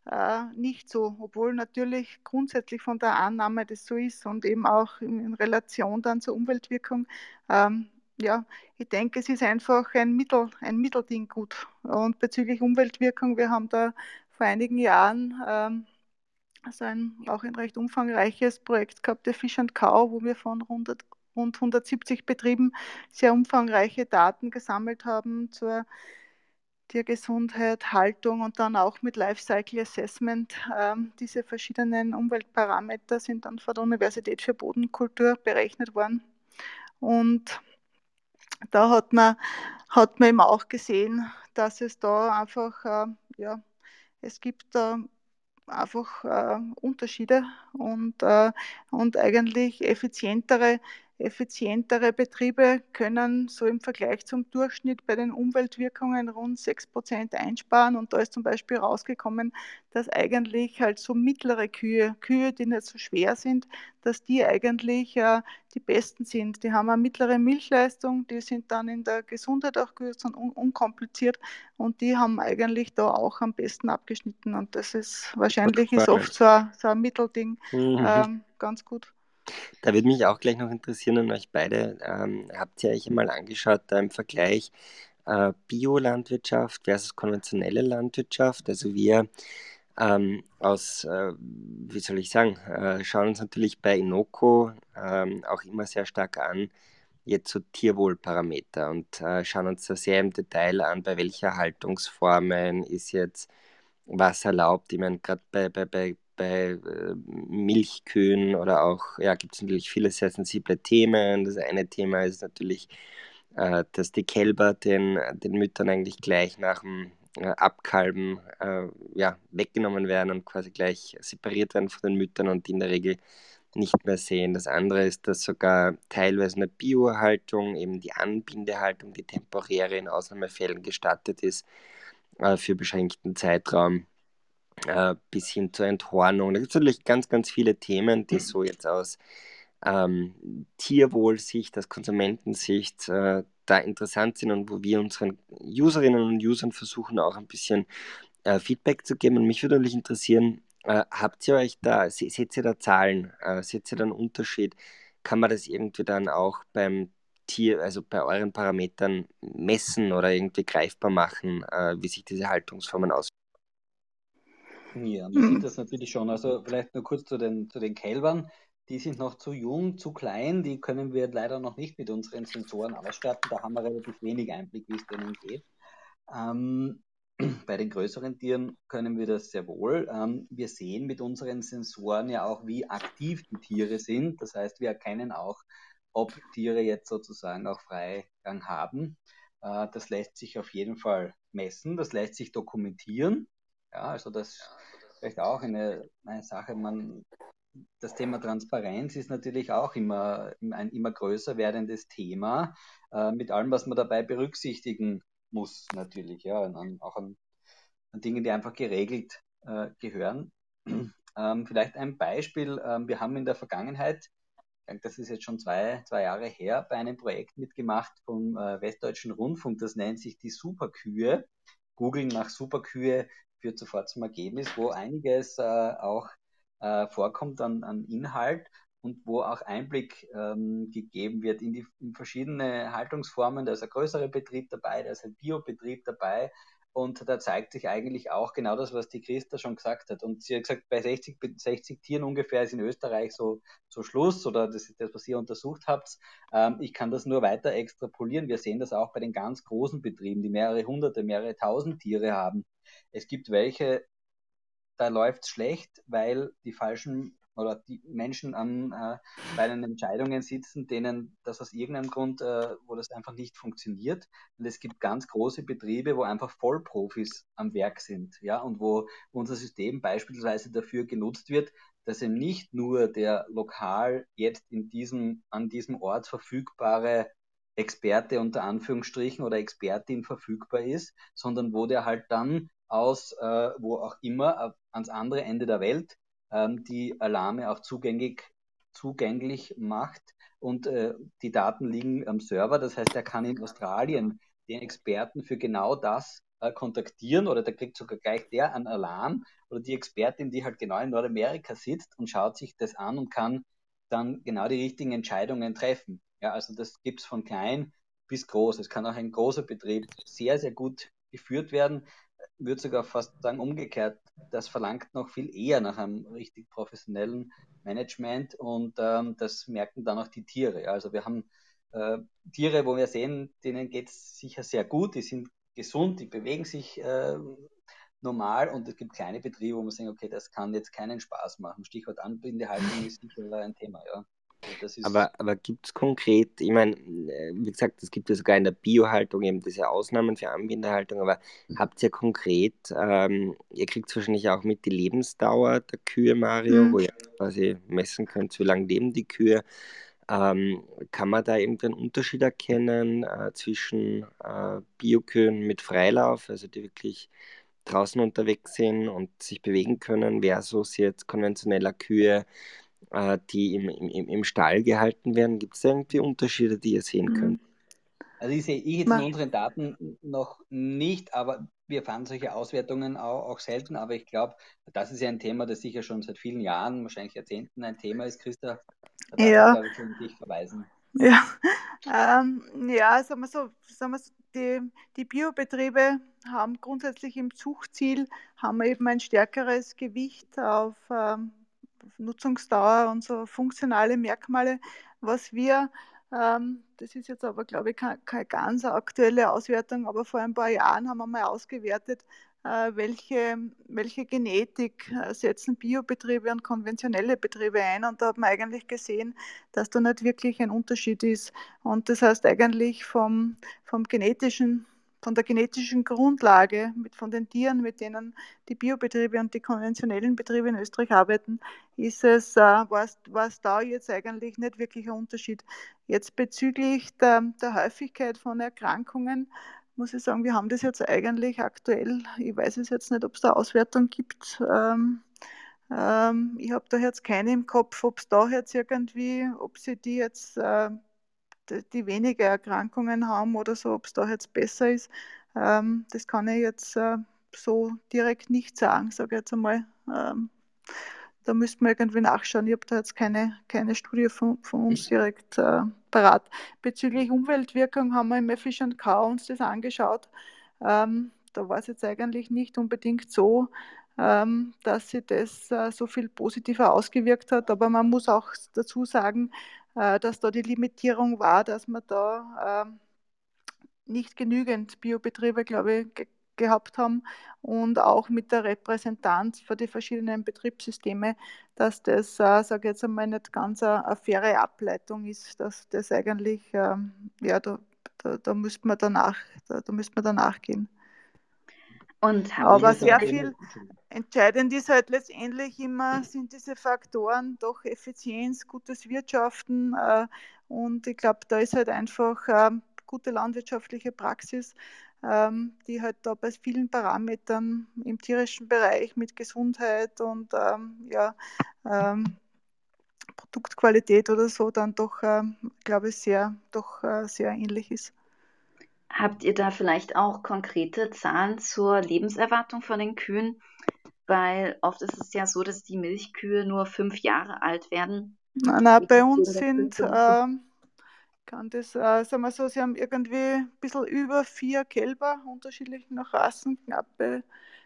äh, nicht so, obwohl natürlich grundsätzlich von der Annahme das so ist und eben auch in, Relation dann zur Umweltwirkung. Ähm, ja, ich denke, es ist einfach ein Mittel, ein Mittelding gut. Und bezüglich Umweltwirkung, wir haben da vor einigen Jahren ähm, also ein, auch ein recht umfangreiches Projekt gehabt, der Fish and Cow, wo wir von 100, rund 170 Betrieben sehr umfangreiche Daten gesammelt haben zur Tiergesundheit, Haltung und dann auch mit Lifecycle Assessment. Ähm, diese verschiedenen Umweltparameter sind dann von der Universität für Bodenkultur berechnet worden. Und da hat man, hat man eben auch gesehen, dass es da einfach, äh, ja, es gibt da einfach äh, Unterschiede und, äh, und eigentlich effizientere effizientere Betriebe können so im Vergleich zum Durchschnitt bei den Umweltwirkungen rund 6 Prozent einsparen. Und da ist zum Beispiel rausgekommen, dass eigentlich halt so mittlere Kühe, Kühe, die nicht so schwer sind, dass die eigentlich äh, die besten sind. Die haben eine mittlere Milchleistung, die sind dann in der Gesundheit auch gut und un unkompliziert und die haben eigentlich da auch am besten abgeschnitten. Und das ist wahrscheinlich ist oft so ein, so ein Mittelding mhm. ähm, ganz gut. Da würde mich auch gleich noch interessieren an euch beide. Ähm, habt ihr euch einmal angeschaut, da im Vergleich äh, Biolandwirtschaft versus konventionelle Landwirtschaft? Also wir ähm, aus, äh, wie soll ich sagen, äh, schauen uns natürlich bei Inoko ähm, auch immer sehr stark an, jetzt so Tierwohlparameter und äh, schauen uns da sehr im Detail an, bei welcher Haltungsformen ist jetzt was erlaubt. Ich meine, gerade bei, bei, bei, bei äh, Milchkühen oder auch, ja, gibt es natürlich viele sehr sensible Themen. Das eine Thema ist natürlich, äh, dass die Kälber den, den Müttern eigentlich gleich nach dem äh, Abkalben äh, ja, weggenommen werden und quasi gleich separiert werden von den Müttern und in der Regel nicht mehr sehen. Das andere ist, dass sogar teilweise eine Biohaltung, eben die Anbindehaltung, die temporäre in Ausnahmefällen gestattet ist, äh, für beschränkten Zeitraum äh, bis hin zur Enthornung. Da gibt es natürlich ganz, ganz viele Themen, die so jetzt aus ähm, Tierwohlsicht, aus Konsumentensicht äh, da interessant sind und wo wir unseren Userinnen und Usern versuchen auch ein bisschen äh, Feedback zu geben. Und mich würde natürlich interessieren, äh, habt ihr euch da, se seht ihr da Zahlen, äh, seht ihr da einen Unterschied? Kann man das irgendwie dann auch beim Tier, also bei euren Parametern messen oder irgendwie greifbar machen, äh, wie sich diese Haltungsformen aus? Ja, man sieht das natürlich schon. Also vielleicht nur kurz zu den, zu den Kälbern. Die sind noch zu jung, zu klein, die können wir leider noch nicht mit unseren Sensoren ausstatten. Da haben wir relativ wenig Einblick, wie es denen geht. Ähm, bei den größeren Tieren können wir das sehr wohl. Ähm, wir sehen mit unseren Sensoren ja auch, wie aktiv die Tiere sind. Das heißt, wir erkennen auch, ob Tiere jetzt sozusagen auch Freigang haben. Äh, das lässt sich auf jeden Fall messen, das lässt sich dokumentieren. Ja, also das ist vielleicht auch eine, eine Sache, man das Thema Transparenz ist natürlich auch immer ein immer größer werdendes Thema, äh, mit allem, was man dabei berücksichtigen muss, natürlich, ja, an, auch an, an Dingen, die einfach geregelt äh, gehören. Ähm, vielleicht ein Beispiel, ähm, wir haben in der Vergangenheit, das ist jetzt schon zwei, zwei Jahre her, bei einem Projekt mitgemacht vom äh, Westdeutschen Rundfunk, das nennt sich die Superkühe. Googeln nach Superkühe führt sofort zum Ergebnis, wo einiges äh, auch äh, vorkommt an, an Inhalt und wo auch Einblick ähm, gegeben wird in, die, in verschiedene Haltungsformen. Da ist ein größerer Betrieb dabei, da ist ein Biobetrieb dabei. Und da zeigt sich eigentlich auch genau das, was die Christa schon gesagt hat. Und sie hat gesagt, bei 60, 60 Tieren ungefähr ist in Österreich so, so Schluss oder das ist das, was ihr untersucht habt. Ähm, ich kann das nur weiter extrapolieren. Wir sehen das auch bei den ganz großen Betrieben, die mehrere hunderte, mehrere tausend Tiere haben. Es gibt welche, da läuft es schlecht, weil die falschen oder die Menschen an äh, bei den Entscheidungen sitzen, denen das aus irgendeinem Grund, äh, wo das einfach nicht funktioniert. Und es gibt ganz große Betriebe, wo einfach Vollprofis am Werk sind, ja, und wo unser System beispielsweise dafür genutzt wird, dass eben nicht nur der lokal jetzt in diesem, an diesem Ort verfügbare Experte unter Anführungsstrichen oder Expertin verfügbar ist, sondern wo der halt dann aus, äh, wo auch immer, ans andere Ende der Welt ähm, die Alarme auch zugänglich, zugänglich macht. Und äh, die Daten liegen am Server. Das heißt, er kann in Australien den Experten für genau das äh, kontaktieren oder der kriegt sogar gleich der einen Alarm oder die Expertin, die halt genau in Nordamerika sitzt und schaut sich das an und kann dann genau die richtigen Entscheidungen treffen. Ja, also das gibt es von klein bis groß. Es kann auch ein großer Betrieb sehr, sehr gut geführt werden würde sogar fast sagen umgekehrt, das verlangt noch viel eher nach einem richtig professionellen Management und ähm, das merken dann auch die Tiere. Also wir haben äh, Tiere, wo wir sehen, denen geht es sicher sehr gut, die sind gesund, die bewegen sich äh, normal und es gibt kleine Betriebe, wo man sagt, okay, das kann jetzt keinen Spaß machen. Stichwort Anbindehaltung ist sicher ein Thema, ja aber aber gibt es konkret, ich meine, äh, wie gesagt, es gibt ja sogar in der Biohaltung eben diese Ausnahmen für Anbindehaltung, aber mhm. habt ihr konkret, ähm, ihr kriegt wahrscheinlich auch mit die Lebensdauer der Kühe, Mario, mhm. wo ihr quasi messen könnt, wie lange leben die Kühe. Ähm, kann man da irgendeinen Unterschied erkennen äh, zwischen äh, Biokühen mit Freilauf, also die wirklich draußen unterwegs sind und sich bewegen können, versus jetzt konventioneller Kühe, äh, die im, im, im Stall gehalten werden? Gibt es irgendwie Unterschiede, die ihr sehen mhm. könnt? Also ich sehe ich jetzt in unseren Daten noch nicht, aber wir fahren solche Auswertungen auch, auch selten, aber ich glaube, das ist ja ein Thema, das sicher schon seit vielen Jahren, wahrscheinlich Jahrzehnten ein Thema ist, Christa. Da darf ja. ich, glaube ich, schon dich verweisen. Ja, ähm, ja sagen wir so, sagen wir so die, die Biobetriebe haben grundsätzlich im Zuchtziel haben eben ein stärkeres Gewicht auf ähm, Nutzungsdauer und so funktionale Merkmale, was wir ähm, das ist jetzt aber, glaube ich, keine, keine ganz aktuelle Auswertung, aber vor ein paar Jahren haben wir mal ausgewertet, äh, welche, welche Genetik äh, setzen Biobetriebe und konventionelle Betriebe ein. Und da hat man eigentlich gesehen, dass da nicht wirklich ein Unterschied ist. Und das heißt eigentlich vom, vom genetischen von der genetischen Grundlage mit, von den Tieren, mit denen die Biobetriebe und die konventionellen Betriebe in Österreich arbeiten, ist es, äh, war es da jetzt eigentlich nicht wirklich ein Unterschied. Jetzt bezüglich der, der Häufigkeit von Erkrankungen muss ich sagen, wir haben das jetzt eigentlich aktuell, ich weiß es jetzt nicht, ob es da Auswertung gibt. Ähm, ähm, ich habe da jetzt keine im Kopf, ob es da jetzt irgendwie, ob sie die jetzt äh, die weniger Erkrankungen haben oder so, ob es da jetzt besser ist, ähm, das kann ich jetzt äh, so direkt nicht sagen, sage ich jetzt einmal. Ähm, da müsste man irgendwie nachschauen. Ich habe da jetzt keine, keine Studie von, von uns direkt äh, parat. Bezüglich Umweltwirkung haben wir im Fish Cow uns das angeschaut. Ähm, da war es jetzt eigentlich nicht unbedingt so, ähm, dass sich das äh, so viel positiver ausgewirkt hat. Aber man muss auch dazu sagen, dass da die Limitierung war, dass man da ähm, nicht genügend Biobetriebe, glaube ich, ge gehabt haben und auch mit der Repräsentanz für die verschiedenen Betriebssysteme, dass das, äh, sage ich jetzt einmal, nicht ganz eine, eine faire Ableitung ist, dass das eigentlich, ähm, ja, da, da, da müsste man danach, da, da müsste man danach gehen. Und Aber sehr viel entscheidend ist halt letztendlich immer, sind diese Faktoren doch Effizienz, gutes Wirtschaften. Äh, und ich glaube, da ist halt einfach äh, gute landwirtschaftliche Praxis, ähm, die halt da bei vielen Parametern im tierischen Bereich mit Gesundheit und ähm, ja, ähm, Produktqualität oder so dann doch, ähm, glaube ich, sehr, doch äh, sehr ähnlich ist. Habt ihr da vielleicht auch konkrete Zahlen zur Lebenserwartung von den Kühen? Weil oft ist es ja so, dass die Milchkühe nur fünf Jahre alt werden. Na, na bei uns sind, äh, kann das, äh, sagen wir so, sie haben irgendwie ein bisschen über vier Kälber, unterschiedlich nach Rassen, knappe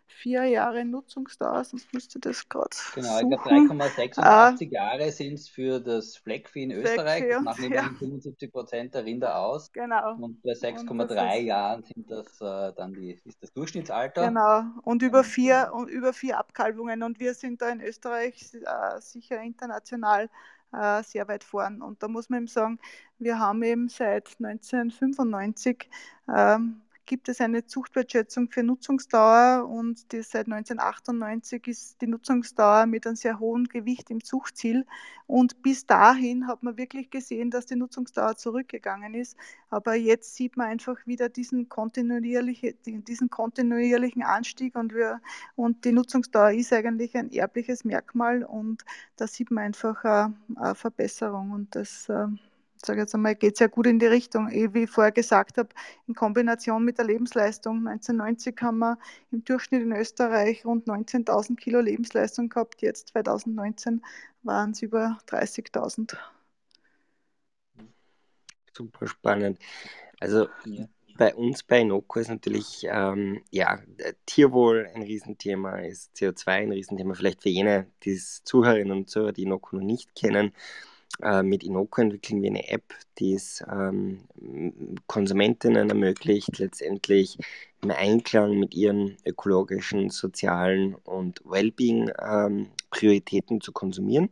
vier Jahre Nutzungsdauer, sonst müsste das gerade. Genau, ich glaube 3,86 äh, Jahre sind es für das Fleckvieh in Österreich. Das machen ja. 75 Prozent der Rinder aus. Genau. Und bei 6,3 Jahren sind das äh, dann die, ist das Durchschnittsalter. Genau. Und über vier und über vier Abkalbungen. Und wir sind da in Österreich äh, sicher international äh, sehr weit vorn. Und da muss man eben sagen, wir haben eben seit 1995 ähm, gibt es eine Zuchtwertschätzung für Nutzungsdauer und die, seit 1998 ist die Nutzungsdauer mit einem sehr hohen Gewicht im Zuchtziel. Und bis dahin hat man wirklich gesehen, dass die Nutzungsdauer zurückgegangen ist. Aber jetzt sieht man einfach wieder diesen, kontinuierliche, diesen kontinuierlichen Anstieg und, wir, und die Nutzungsdauer ist eigentlich ein erbliches Merkmal und da sieht man einfach eine, eine Verbesserung und das äh, sage jetzt einmal, geht sehr gut in die Richtung. Eh, wie ich vorher gesagt habe, in Kombination mit der Lebensleistung. 1990 haben wir im Durchschnitt in Österreich rund 19.000 Kilo Lebensleistung gehabt. Jetzt 2019 waren es über 30.000. Super spannend. Also ja. bei uns bei Noco ist natürlich ähm, ja, Tierwohl ein Riesenthema, ist CO2 ein Riesenthema. Vielleicht für jene, die Zuhörerinnen und Zuhörer, die Noco noch nicht kennen. Äh, mit Inoko entwickeln wir eine App, die es ähm, Konsumentinnen ermöglicht, letztendlich im Einklang mit ihren ökologischen, sozialen und Wellbeing-Prioritäten ähm, zu konsumieren.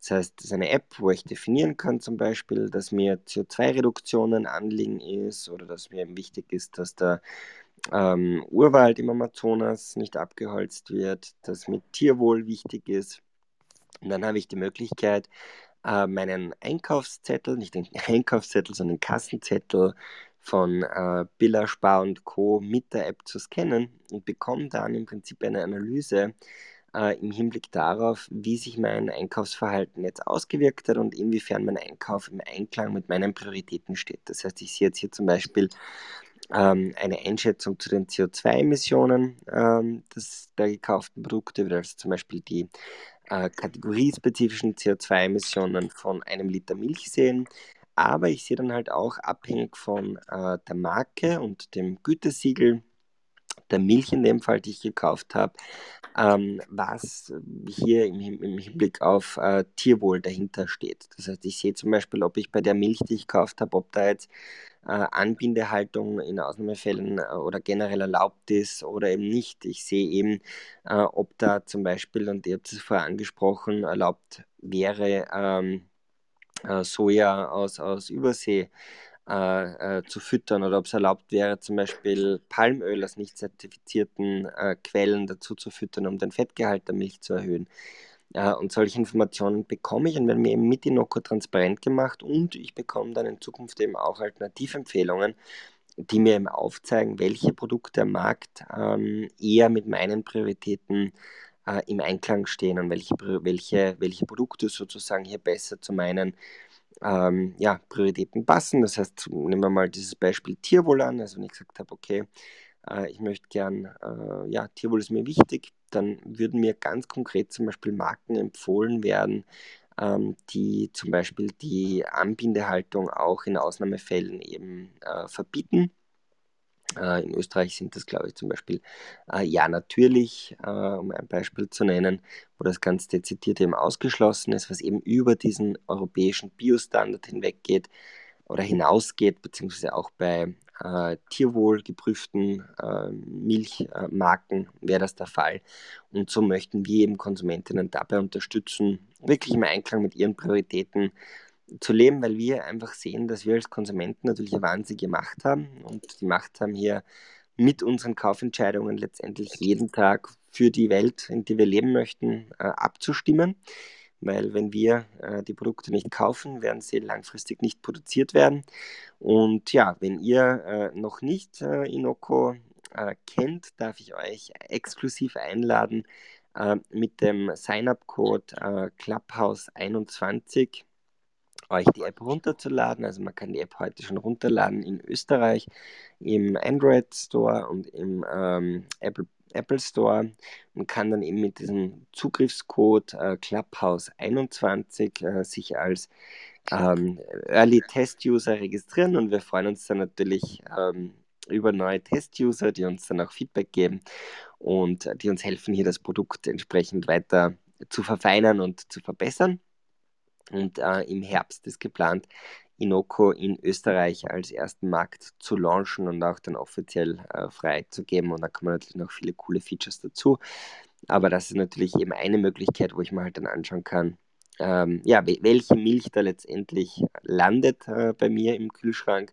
Das heißt, es ist eine App, wo ich definieren kann, zum Beispiel, dass mir CO2-Reduktionen Anliegen ist oder dass mir wichtig ist, dass der ähm, Urwald im Amazonas nicht abgeholzt wird, dass mir Tierwohl wichtig ist. Und dann habe ich die Möglichkeit, äh, meinen Einkaufszettel, nicht den Einkaufszettel, sondern den Kassenzettel von äh, Billa, Spar und Co. mit der App zu scannen und bekomme dann im Prinzip eine Analyse äh, im Hinblick darauf, wie sich mein Einkaufsverhalten jetzt ausgewirkt hat und inwiefern mein Einkauf im Einklang mit meinen Prioritäten steht. Das heißt, ich sehe jetzt hier zum Beispiel ähm, eine Einschätzung zu den CO2-Emissionen ähm, der gekauften Produkte, also zum Beispiel die äh, kategoriespezifischen CO2-Emissionen von einem Liter Milch sehen. Aber ich sehe dann halt auch abhängig von äh, der Marke und dem Gütesiegel der Milch in dem Fall, die ich gekauft habe, ähm, was hier im, im Hinblick auf äh, Tierwohl dahinter steht. Das heißt, ich sehe zum Beispiel, ob ich bei der Milch, die ich gekauft habe, ob da jetzt Anbindehaltung in Ausnahmefällen äh, oder generell erlaubt ist oder eben nicht. Ich sehe eben, äh, ob da zum Beispiel, und ihr habt es vorher angesprochen, erlaubt wäre, ähm, äh, Soja aus, aus Übersee äh, äh, zu füttern oder ob es erlaubt wäre, zum Beispiel Palmöl aus nicht zertifizierten äh, Quellen dazu zu füttern, um den Fettgehalt der Milch zu erhöhen. Äh, und solche Informationen bekomme ich und werden mir eben mit Inoko transparent gemacht und ich bekomme dann in Zukunft eben auch Alternativempfehlungen, die mir eben aufzeigen, welche Produkte am Markt ähm, eher mit meinen Prioritäten äh, im Einklang stehen und welche, welche, welche Produkte sozusagen hier besser zu meinen ähm, ja, Prioritäten passen. Das heißt, nehmen wir mal dieses Beispiel Tierwohl an. Also wenn ich gesagt habe, okay, äh, ich möchte gern, äh, ja, Tierwohl ist mir wichtig, dann würden mir ganz konkret zum Beispiel Marken empfohlen werden, ähm, die zum Beispiel die Anbindehaltung auch in Ausnahmefällen eben äh, verbieten. Äh, in Österreich sind das, glaube ich, zum Beispiel äh, Ja natürlich, äh, um ein Beispiel zu nennen, wo das ganz dezidiert eben ausgeschlossen ist, was eben über diesen europäischen Biostandard hinweggeht oder hinausgeht, beziehungsweise auch bei äh, Tierwohl geprüften äh, Milchmarken wäre das der Fall. Und so möchten wir eben Konsumentinnen dabei unterstützen, wirklich im Einklang mit ihren Prioritäten zu leben, weil wir einfach sehen, dass wir als Konsumenten natürlich eine wahnsinnige Macht haben und die Macht haben hier mit unseren Kaufentscheidungen letztendlich jeden Tag für die Welt, in die wir leben möchten, äh, abzustimmen. Weil wenn wir äh, die Produkte nicht kaufen, werden sie langfristig nicht produziert werden. Und ja, wenn ihr äh, noch nicht äh, Inoko äh, kennt, darf ich euch exklusiv einladen, äh, mit dem Sign-up-Code Clubhouse21 euch die App runterzuladen. Also man kann die App heute schon runterladen in Österreich im Android Store und im ähm, Apple, Apple Store und kann dann eben mit diesem Zugriffscode äh, Clubhouse21 äh, sich als ähm, Early Test User registrieren und wir freuen uns dann natürlich ähm, über neue Test-User, die uns dann auch Feedback geben und die uns helfen, hier das Produkt entsprechend weiter zu verfeinern und zu verbessern. Und äh, im Herbst ist geplant, Inoko in Österreich als ersten Markt zu launchen und auch dann offiziell äh, freizugeben. Und da kommen natürlich noch viele coole Features dazu. Aber das ist natürlich eben eine Möglichkeit, wo ich mir halt dann anschauen kann, ähm, ja, welche Milch da letztendlich landet äh, bei mir im Kühlschrank.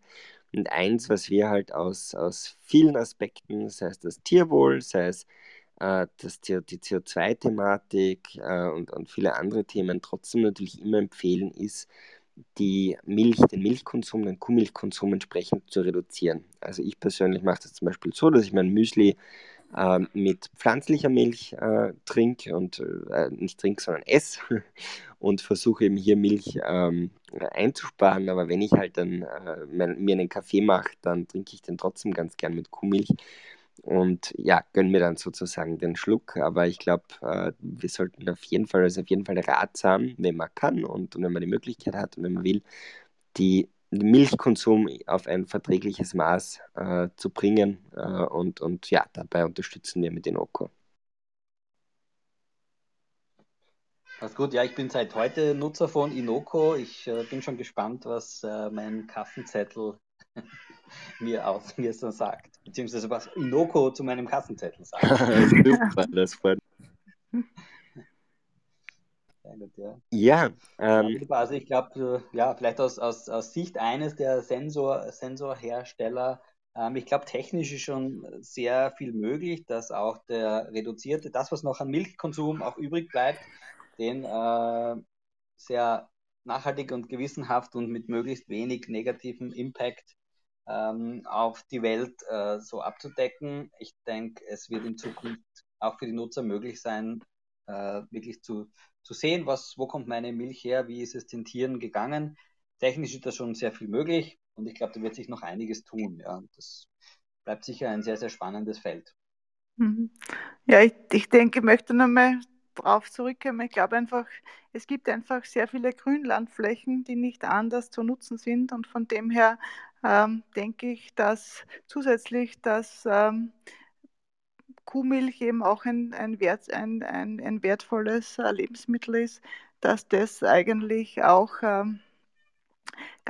Und eins, was wir halt aus, aus vielen Aspekten, sei es das Tierwohl, sei es äh, die, die CO2-Thematik äh, und, und viele andere Themen trotzdem natürlich immer empfehlen ist, die Milch, den Milchkonsum, den Kuhmilchkonsum entsprechend zu reduzieren. Also ich persönlich mache das zum Beispiel so, dass ich mein Müsli äh, mit pflanzlicher Milch äh, trinke und äh, nicht trinke, sondern esse und versuche eben hier Milch ähm, einzusparen. Aber wenn ich halt dann äh, mein, mir einen Kaffee mache, dann trinke ich den trotzdem ganz gern mit Kuhmilch und ja, gönnen mir dann sozusagen den Schluck. Aber ich glaube, äh, wir sollten auf jeden Fall, also auf jeden Fall ratsam, wenn man kann und, und wenn man die Möglichkeit hat und wenn man will, die Milchkonsum auf ein verträgliches Maß äh, zu bringen. Äh, und, und ja, dabei unterstützen wir mit den Oko. Das gut, ja, ich bin seit heute Nutzer von Inoko. Ich äh, bin schon gespannt, was äh, mein Kassenzettel mir aus mir so sagt. Beziehungsweise was Inoko zu meinem Kassenzettel sagt. Super, das freut mich. Gut, ja. Ja, ähm, also ich glaube, ja, vielleicht aus, aus, aus Sicht eines der Sensor, Sensorhersteller, ähm, ich glaube, technisch ist schon sehr viel möglich, dass auch der reduzierte, das, was noch an Milchkonsum auch übrig bleibt, den äh, sehr nachhaltig und gewissenhaft und mit möglichst wenig negativem Impact ähm, auf die Welt äh, so abzudecken. Ich denke, es wird in Zukunft auch für die Nutzer möglich sein, äh, wirklich zu, zu sehen, was, wo kommt meine Milch her, wie ist es den Tieren gegangen. Technisch ist da schon sehr viel möglich und ich glaube, da wird sich noch einiges tun. Ja. Das bleibt sicher ein sehr, sehr spannendes Feld. Mhm. Ja, ich, ich denke, ich möchte nochmal darauf zurückkommen. Ich glaube einfach, es gibt einfach sehr viele Grünlandflächen, die nicht anders zu nutzen sind. Und von dem her ähm, denke ich, dass zusätzlich das ähm, Kuhmilch eben auch ein, ein, Wert, ein, ein, ein wertvolles äh, Lebensmittel ist, dass das eigentlich auch ähm,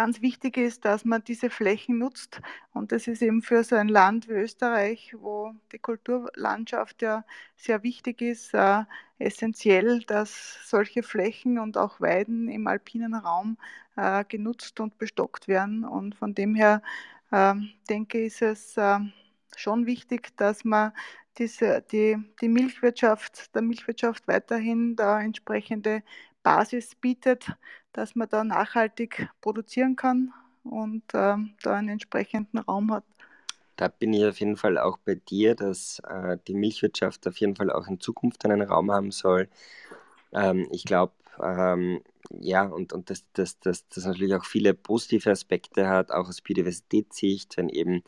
ganz wichtig ist, dass man diese Flächen nutzt. Und das ist eben für so ein Land wie Österreich, wo die Kulturlandschaft ja sehr wichtig ist, äh, essentiell, dass solche Flächen und auch Weiden im alpinen Raum äh, genutzt und bestockt werden. Und von dem her äh, denke ich, ist es äh, schon wichtig, dass man diese, die, die Milchwirtschaft, der Milchwirtschaft weiterhin da entsprechende Basis bietet, dass man da nachhaltig produzieren kann und äh, da einen entsprechenden Raum hat. Da bin ich auf jeden Fall auch bei dir, dass äh, die Milchwirtschaft auf jeden Fall auch in Zukunft einen Raum haben soll. Ähm, ich glaube, ähm, ja, und, und dass das, das, das natürlich auch viele positive Aspekte hat, auch aus Biodiversitätssicht, wenn eben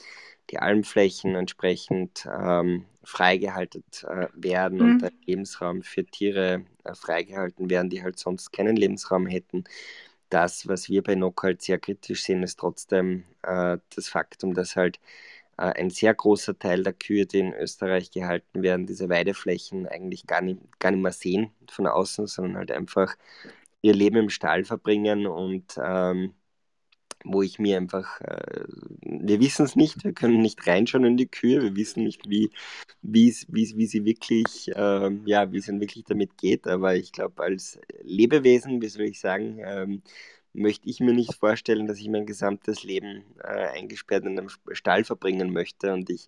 die Almflächen entsprechend ähm, freigehalten äh, werden mhm. und ein Lebensraum für Tiere äh, freigehalten werden, die halt sonst keinen Lebensraum hätten. Das, was wir bei NOC halt sehr kritisch sehen, ist trotzdem äh, das Faktum, dass halt äh, ein sehr großer Teil der Kühe, die in Österreich gehalten werden, diese Weideflächen eigentlich gar nicht, gar nicht mehr sehen von außen, sondern halt einfach ihr Leben im Stall verbringen und ähm, wo ich mir einfach, äh, wir wissen es nicht, wir können nicht reinschauen in die Kühe, wir wissen nicht, wie, wie, wie sie wirklich, äh, ja, wie es ihnen wirklich damit geht, aber ich glaube, als Lebewesen, wie soll ich sagen, ähm, möchte ich mir nicht vorstellen, dass ich mein gesamtes Leben äh, eingesperrt in einem Stall verbringen möchte und ich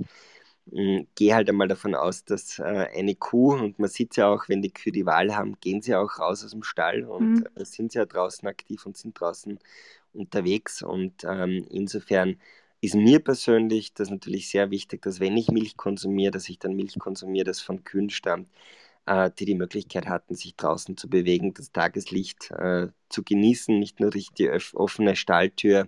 hm, gehe halt einmal davon aus, dass äh, eine Kuh, und man sieht ja auch, wenn die Kühe die Wahl haben, gehen sie auch raus aus dem Stall und mhm. äh, sind sie ja draußen aktiv und sind draußen unterwegs. Und ähm, insofern ist mir persönlich das natürlich sehr wichtig, dass wenn ich Milch konsumiere, dass ich dann Milch konsumiere, das von Kühen stammt, äh, die die Möglichkeit hatten, sich draußen zu bewegen, das Tageslicht äh, zu genießen, nicht nur durch die offene Stalltür.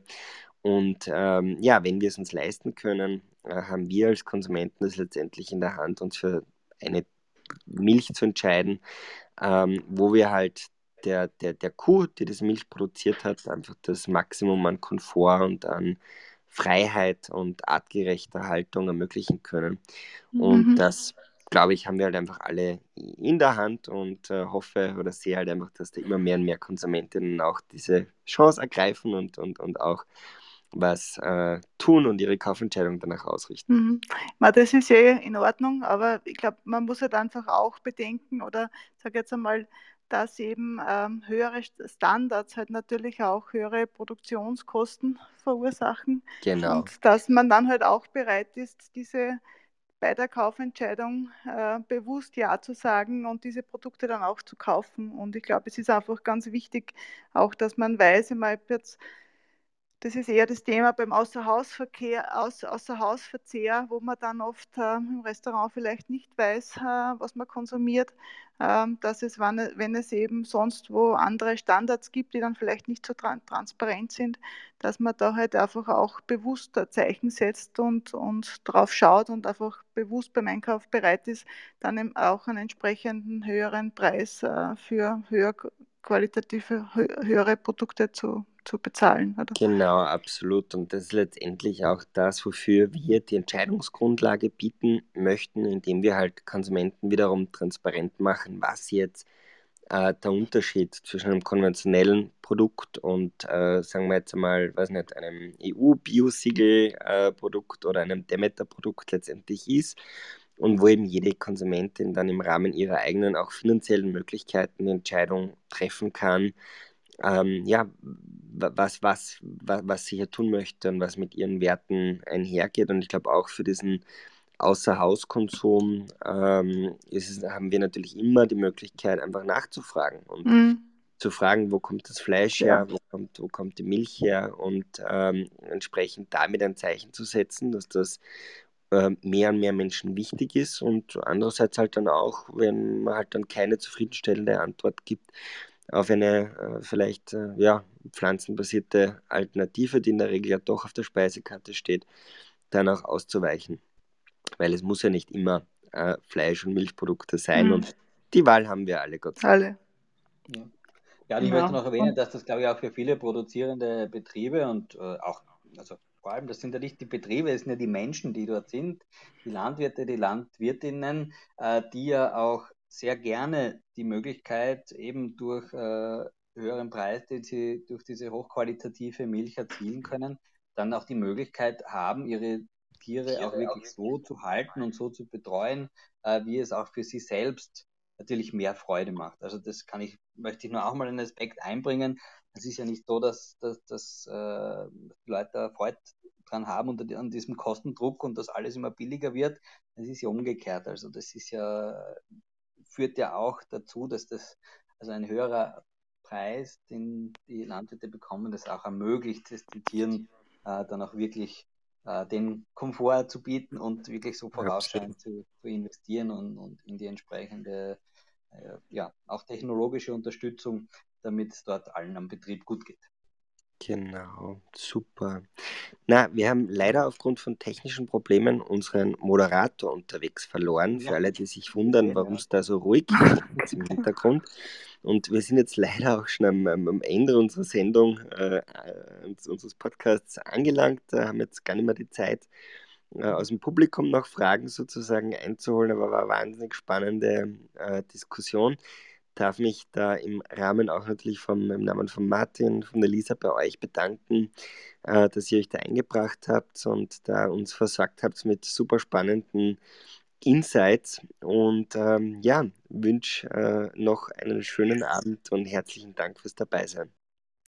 Und ähm, ja, wenn wir es uns leisten können, äh, haben wir als Konsumenten das letztendlich in der Hand, uns für eine Milch zu entscheiden, ähm, wo wir halt der, der, der Kuh, die das Milch produziert hat, einfach das Maximum an Komfort und an Freiheit und artgerechter Haltung ermöglichen können. Und mhm. das, glaube ich, haben wir halt einfach alle in der Hand und äh, hoffe oder sehe halt einfach, dass da immer mehr und mehr Konsumentinnen auch diese Chance ergreifen und, und, und auch was äh, tun und ihre Kaufentscheidung danach ausrichten. Mhm. das ist eh in Ordnung, aber ich glaube, man muss halt einfach auch bedenken oder sage jetzt einmal, dass eben ähm, höhere Standards halt natürlich auch höhere Produktionskosten verursachen. Genau. Und dass man dann halt auch bereit ist, diese bei der Kaufentscheidung äh, bewusst Ja zu sagen und diese Produkte dann auch zu kaufen. Und ich glaube, es ist einfach ganz wichtig, auch dass man weiß, ich habe jetzt das ist eher das Thema beim Außerhausverkehr, Außerhausverzehr, wo man dann oft äh, im Restaurant vielleicht nicht weiß, äh, was man konsumiert. Ähm, dass es, wenn, wenn, es eben sonst wo andere Standards gibt, die dann vielleicht nicht so tra transparent sind, dass man da halt einfach auch bewusst ein Zeichen setzt und, und drauf schaut und einfach bewusst beim Einkauf bereit ist, dann eben auch einen entsprechenden höheren Preis äh, für höher qualitative, höhere Produkte zu zu bezahlen. Oder? Genau, absolut. Und das ist letztendlich auch das, wofür wir die Entscheidungsgrundlage bieten möchten, indem wir halt Konsumenten wiederum transparent machen, was jetzt äh, der Unterschied zwischen einem konventionellen Produkt und, äh, sagen wir jetzt einmal, weiß nicht, einem EU-Biosiegel-Produkt oder einem Demeter-Produkt letztendlich ist und wo eben jede Konsumentin dann im Rahmen ihrer eigenen auch finanziellen Möglichkeiten die Entscheidung treffen kann, ähm, ja, was, was, was, was sie hier tun möchte und was mit ihren Werten einhergeht. Und ich glaube auch für diesen Außerhauskonsum ähm, ist haben wir natürlich immer die Möglichkeit, einfach nachzufragen. Und mhm. zu fragen, wo kommt das Fleisch her, ja. wo, kommt, wo kommt die Milch her und ähm, entsprechend damit ein Zeichen zu setzen, dass das äh, mehr und mehr Menschen wichtig ist und andererseits halt dann auch, wenn man halt dann keine zufriedenstellende Antwort gibt, auf eine äh, vielleicht äh, ja, pflanzenbasierte Alternative, die in der Regel ja doch auf der Speisekarte steht, dann auch auszuweichen. Weil es muss ja nicht immer äh, Fleisch- und Milchprodukte sein mhm. und die Wahl haben wir alle, Gott sei Dank. Alle. Ja. Ja, und ich ja. möchte noch erwähnen, dass das, glaube ich, auch für viele produzierende Betriebe und äh, auch, also vor allem, das sind ja nicht die Betriebe, es sind ja die Menschen, die dort sind, die Landwirte, die Landwirtinnen, äh, die ja auch sehr gerne die Möglichkeit eben durch äh, höheren Preis, den sie durch diese hochqualitative Milch erzielen können, dann auch die Möglichkeit haben, ihre Tiere auch wirklich so zu halten und so zu betreuen, äh, wie es auch für sie selbst natürlich mehr Freude macht. Also das kann ich, möchte ich nur auch mal einen Aspekt einbringen. Es ist ja nicht so, dass, dass, dass äh, die Leute Freude dran haben unter an diesem Kostendruck und dass alles immer billiger wird. Es ist ja umgekehrt. Also das ist ja, führt ja auch dazu, dass das, also ein höherer Preis, den die Landwirte bekommen, das auch ermöglicht, es den Tieren äh, dann auch wirklich äh, den Komfort zu bieten und wirklich so vorausschauend zu, zu, investieren und, und in die entsprechende, äh, ja, auch technologische Unterstützung, damit es dort allen am Betrieb gut geht. Genau, super. Na, wir haben leider aufgrund von technischen Problemen unseren Moderator unterwegs verloren. Für alle, die sich wundern, warum es da so ruhig ist im Hintergrund. Und wir sind jetzt leider auch schon am, am Ende unserer Sendung, äh, äh unseres Podcasts angelangt. Da haben jetzt gar nicht mehr die Zeit, äh, aus dem Publikum noch Fragen sozusagen einzuholen, aber war eine wahnsinnig spannende äh, Diskussion darf mich da im Rahmen auch natürlich vom, im Namen von Martin, von der Lisa bei euch bedanken, äh, dass ihr euch da eingebracht habt und da uns versorgt habt mit super spannenden Insights. Und ähm, ja, wünsche äh, noch einen schönen Abend und herzlichen Dank fürs Dabeisein.